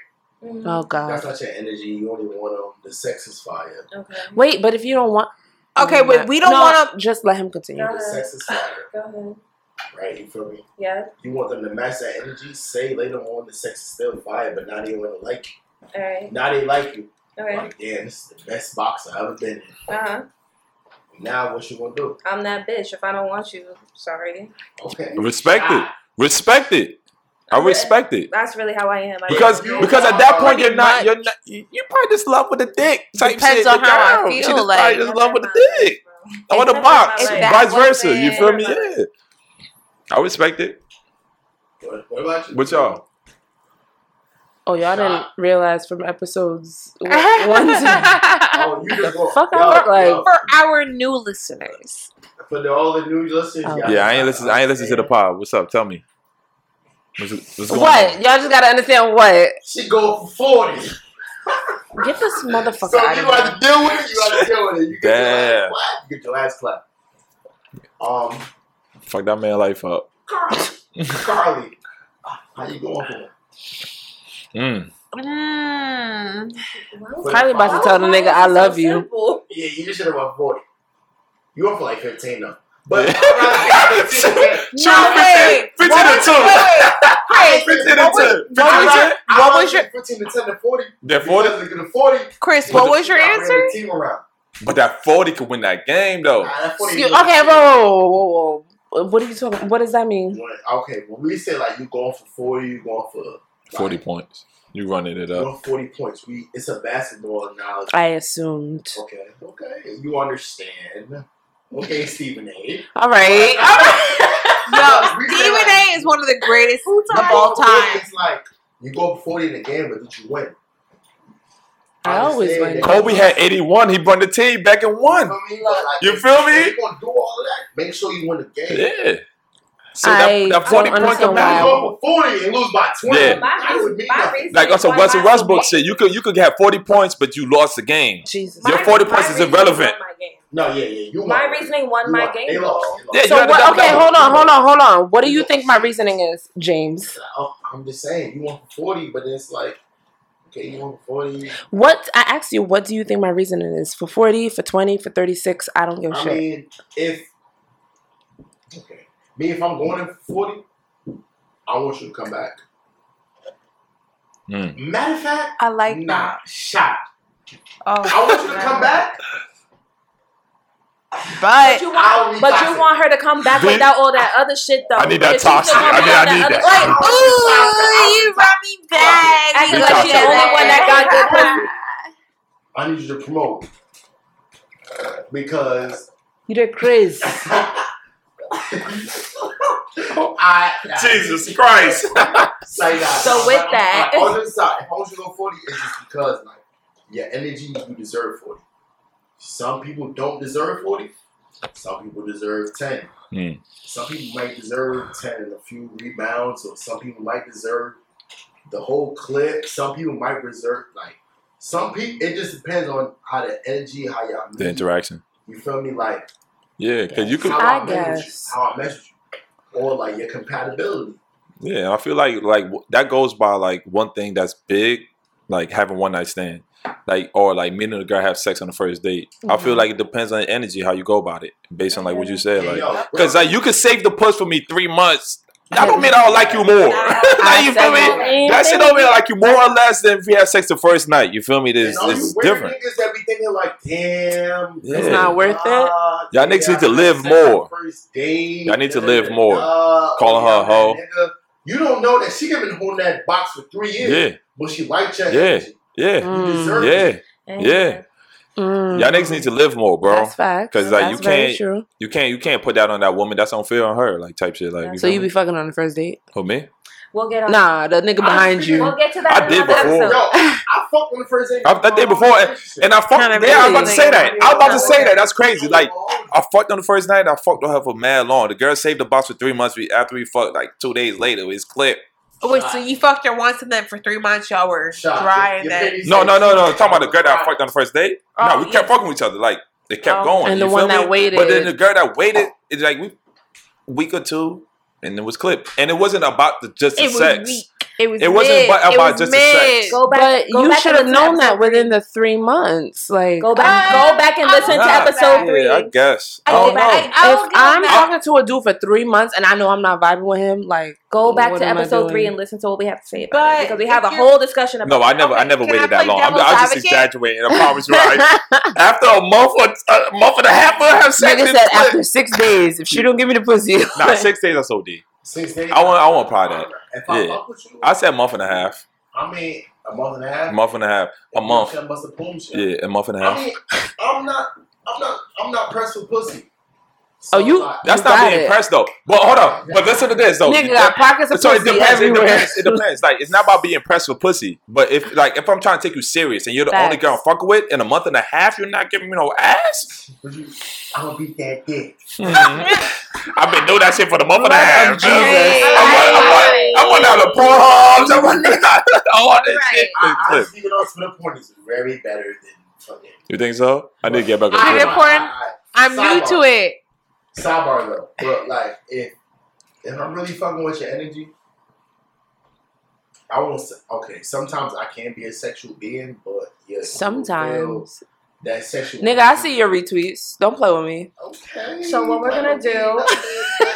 Oh God. That's not your energy. You only want them. The sex is fire. Okay. Wait, but if you don't want, Okay, wait, we don't No, want to. Just let him continue. The sex is fire. Go ahead. Right? You feel me? Yeah. You want them to match that energy. Say later on the sex is still fire, but now they want to like you. All right. Now they like you. Okay. Like, damn, this is the best box I've ever been in. Uh huh. Now what you gonna do? I'm that bitch. If I don't want you, sorry. Okay. Respect it. Respect it. I respect it. That's really how I am. I Because You- because at that point you're not you're not you, you probably just love with the dick type Depends shit. on The how I feel, she just like- probably just love with the dick. I It's want a box, vice versa. You feel me? Yeah. I respect it. What, what about you? What y'all? Oh, y'all didn't realize from episodes one to Oh, you just go. fuck I yo, look like? For our new listeners, For the, all the new listeners, Oh. y'all Yeah, I ain't gotta listen. I ain't listen to the pod. What's up? Tell me. What's, what's going what? on? Y'all just gotta understand what. She go for forty. Get this motherfucker So out you of got to deal with it. You got to deal with it. You get your Damn. ass clapped. You get your ass clapped. Um, Fuck that man life up. Carly, Carly, how you going for it? Mm. mm, Probably about to tell the nigga I love you. Yeah, you just should have went forty. You went for like fifteen though. But I'd rather get 15 than- no wait, 15 to was- 2. wait, wait, 15 to what was- 2. 15 what to was your- what was your- fifteen to ten to forty? That 40, Because they get a forty. Chris? What was your you gotta bring answer? the Team around. but that 40 could win that game though. Nah, that 40 Excuse- okay, whoa, whoa, whoa, whoa, whoa. What are you talking? What does that mean? When- Okay, when we say like you going for forty, you going for like, 40 points. You running it up. going for forty points. We it's a basketball analogy. I assumed. Okay, okay, you understand. Okay, Stephen A. All right. Yo, We say, Stephen like, A. is one of the greatest of all time. It's like you go for forty in the game, but did you win? I always win. Kobe had 81. He brought the team back and You won. feel me? Like, You feel me? You're gonna do all of that, make sure you win the game. Yeah. So I that, that 40 don't point could understand you go for forty and lose by twenty. Yeah. that My would reason, mean my nothing. reason Like on some why Russell I Westbrook win- shit, you could you could have 40 points, but you lost the game. Jesus. Your my- 40 my points is reasoning irrelevant. won my game. No, yeah, yeah. You My won. reasoning won You my won. game. They though. lost. They lost. Yeah, you So had to what? Okay, double. hold on, hold on, hold on. What do you think my reasoning is, James? Oh, I'm just saying, you want 40, but it's like, okay, you want 40. What I asked you, what do you think my reasoning is for forty, for twenty, for thirty six? I don't give a I shit. mean, if, okay, me, if I'm going in for 40, I want you to come back. Mm. Matter of fact, I like nah, that. shot. Oh, I want you to come back But But you want, but you want her to come back Bitch. without all that other shit, though. I need that toxic. I need- I need other- that. Like, ooh, you brought me back. acting Be like she's the only one that got good pussy. I need you to promote because You did crazy. I Jesus Christ. Say that. So with that- on the side, if I want you to go forty, it's just because like your energy, you deserve forty. Some people don't deserve forty. Some people deserve ten. Hmm. Some people might deserve ten and a few rebounds, or some people might deserve the whole clip. Some people might deserve like some people. It just depends on how the energy, how y'all the meet. interaction. You feel me? Like Yeah, because you could. how I I, met with you, guess. how I met with you, or like your compatibility. Yeah, I feel like like that goes by like one thing that's big, like having one night stand, like or like me and the girl have sex on the first date. I feel mm-hmm. like it depends on the energy how you go about it, based on like what you said, like because like you could save the puss for me three months. That don't mean I don't like you more. like, you feel me? That shit don't mean I like you more or less than if we had sex the first night. You feel me? This this is different. Niggas that be thinking like, damn, Yeah. It's not worth it. uh, Y'all niggas need to live had sex on more. First date, Y'all need to live more. da, Calling her a hoe. nigga. You don't know that she been holding that box for three years, Yeah, but she liked your Yeah. energy. yeah, You Mm. deserve yeah. it. Yeah. Mm. Y'all niggas need to live more, bro. That's facts. 'Cause, like, That's you can't- True. You can't you can't put that on that woman. That's unfair on her, like type shit. Like So feel you me? be fucking on the first date? Who me? We'll get on. Nah, the nigga behind you. We'll get to that. I in did another before. Yo. I fucked on the first date. I- that day before, And I fucked. Kinda Yeah, I was about to say that. I was about to say that. That's crazy. Like I fucked on the first night. I fucked on her for mad long. The girl saved the box for three months. We after we fucked like two days later. It was clip. Oh, wait, so you fucked her once and then for three months y'all were Shot. dry and then. No, no, no, no. Talking about the girl that I fucked on the first date. Oh, no, we kept fucking with each other. Like it kept Oh. going. And the you one feel that me? waited. But then the girl that waited, it's like we week or two, and it was clipped. And it wasn't about the just the It was sex. weak. It was. It wasn't mid. about- It was just the sex. Go back. But go you should have known that episode within the three months. Like, Go back. Uh, go back and listen to episode three. Yeah, I guess. I, I don't know. I, if I'm back. talking to a dude for three months and I know I'm not vibing with him, like, Go back what to am I episode three and listen to what we have to say about But it because we have a whole discussion about. No, I it. never, I never can I waited that long. I'm, I was just advocate? exaggerating. I promise you. Right. after a month or a month and a half, we'll have sex. Nigga said after six days, if she don't give me the pussy, Nah, six days or so D. Six days. I want- I want probably that. If I Yeah. you, I said month and a half. I mean, a month and a half. A month and a half. A month. That must have boom shit. Yeah, a month and a half. I mean, I'm not, I'm not, I'm not pressed for pussy. Oh, you- like, That's You not being it. impressed though. But hold on. But listen to this though. nigga got pockets of so it pussy depends. It depends. It depends. Like it's not about being impressed with pussy, but if like if I'm trying to take you serious and you're the only girl I'm fucking with in a month and a half, you're not giving me no ass. I'm gonna beat that dick. Mm-hmm. I've been doing that shit for the month and a half. of Jesus. I want, I want, I want out the Pornhubs. I want all this Right. shit. I, I Clip. speak it on Twitter point is very better than fucking. You think so? I need to get back on I did porn. I'm new to it. Sidebar though, but like if if I'm really fucking with your energy, I won't say okay. Sometimes I can be a sexual being, but yeah, Sometimes. that sexual. Nigga, I see your retweets. Don't play with me. Okay. So what we're gonna do-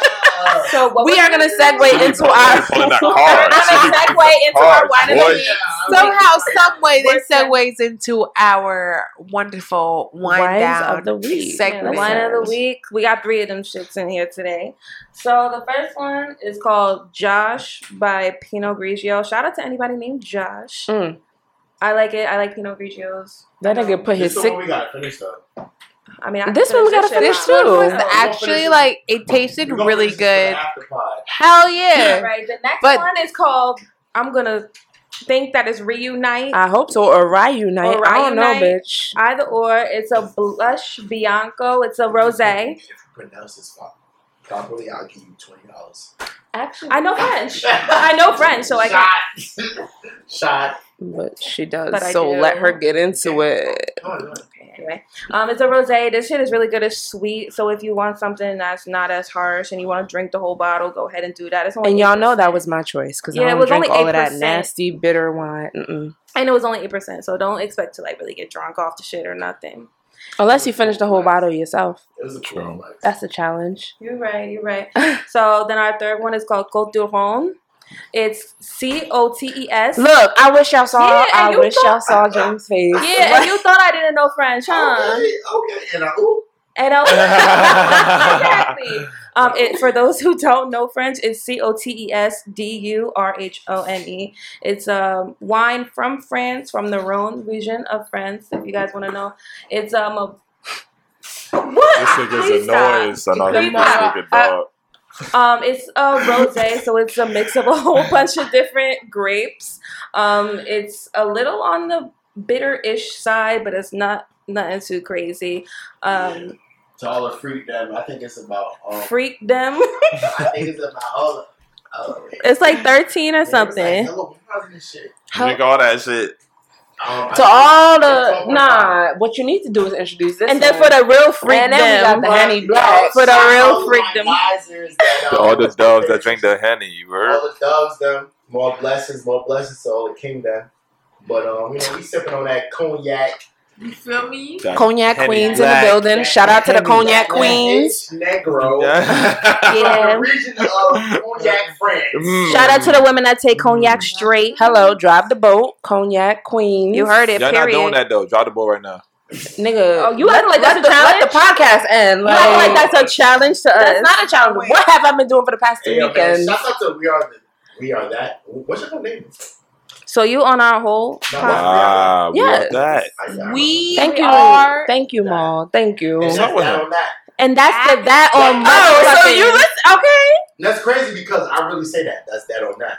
Uh, So what we we're gonna segue into our. We're gonna segue into our cards, wine of the week. Somehow, some way, this segues into our wonderful wind Wines down of the week. Yeah, the segment. wine of the week. We got three of them shits in here today. So the first one is called Josh by Pinot Grigio. Shout out to anybody named Josh. Mm. I like it. I like Pinot Grigios. That nigga put his This sick. we gotta finish though. I mean, I This one we finish gotta this finish shit too. out. was No, actually like it tasted really finish this for the good. Hell yeah! Right. The next But- one is called. I'm gonna think that is Riunite. I hope so. Or Riunite. Or I don't know, Riunite. bitch. Either or. It's a blush bianco. It's a rosé. If you pronounce this fuck properly, I'll give you twenty dollars. Actually, I know French. I know French, so I can. Shot. Shot. But she does. But so do. let her get into it. Go on, go on. Anyway, um, it's a rosé. This shit is really good. It's sweet. So if you want something that's not as harsh and you want to drink the whole bottle, go ahead and do that. It's only And y'all know 8%. that was my choice because Yeah, I it don't was drink only all of that nasty bitter wine. Mm-mm. and it was only eight percent. So don't expect to like really get drunk off the shit or nothing. Unless you finish the whole bottle yourself. It was a True. That's a challenge. You're right. You're right. so then our third one is called Côtes du Rhône. It's C O T E S. Look, I wish y'all saw. Yeah, and I you wish thought- y'all saw James' face. Yeah, and you thought I didn't know French, huh? Okay, okay, and I ooh, And exactly. Um, it, for those who don't know French, it's C O T E S D U R H O N E. It's um, wine from France, from the Rhone region of France. If you guys want to know, it's um a what? This nigga's Please stop. annoying, son. I hate Please this nigga, dog. Um, it's a rosé, so it's a mix of a whole bunch of different grapes. Um, it's a little on the bitter-ish side, but it's not nothing too crazy. Um, To all the freak them, I think it's about. Um, freak them. I think it's about all. the- Oh, It's like thirteen or It's like, something. hello, how's this shit? Drink all that shit. Um, To all the nah, what you need to do is introduce this. And then for the real freak And then we got them, the Henny Black. For the real freak them. All the doves that drink the honey, you heard? All the doves, them. More blessings, more blessings to all the kingdom. But um, you know, we sipping on that cognac. You feel me? That cognac Henny queens Black. in the building. Shout out to the Henny cognac Black, queens. Negro. Yeah. Yeah. Region of cognac France. Mm. Shout out to the women that take cognac straight. Hello, drive the boat, cognac queens. You heard it. Y'all not doing that though. Drive the boat right now. nigga. Oh, you let, acting like let that's a the, let the podcast end. You Like, act like that's a challenge to us. that's not a challenge. Wait. What have I been doing for the past two Hey, yo, man, weekends? shout out to We Are the We Are That. What's your name? So you on our whole No, podcast? Wow, we Yes. that. I- I- We Thank you, are. thank you, Maul. Thank you. And that's up with that her? on that. And that's the that on Oh, my so you listen? Okay. That's crazy because I really say that. That's that on that.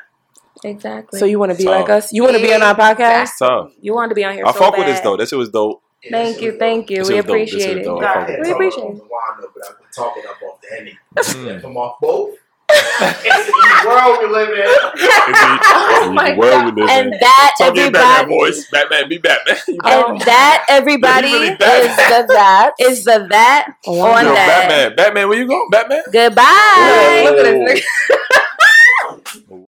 Exactly. So you want to be So- like us? You want to be on our podcast? That's tough. you wanted to be on here. I so fuck with this though. This shit was dope. Yeah, Thank you, thank you. We was dope. This appreciate it. dope. dope. I I fuck had with We appreciate it. the wine though, but I've been talking up off the henny. From off both. It's the world we live in. Oh my the world we live And in. that Talk in Batman everybody, voice. Batman, be Batman. You and that everybody really is the that is the that Oh, on Yo, that. Batman, Batman, where you going, Batman? Goodbye. Look at this nigga.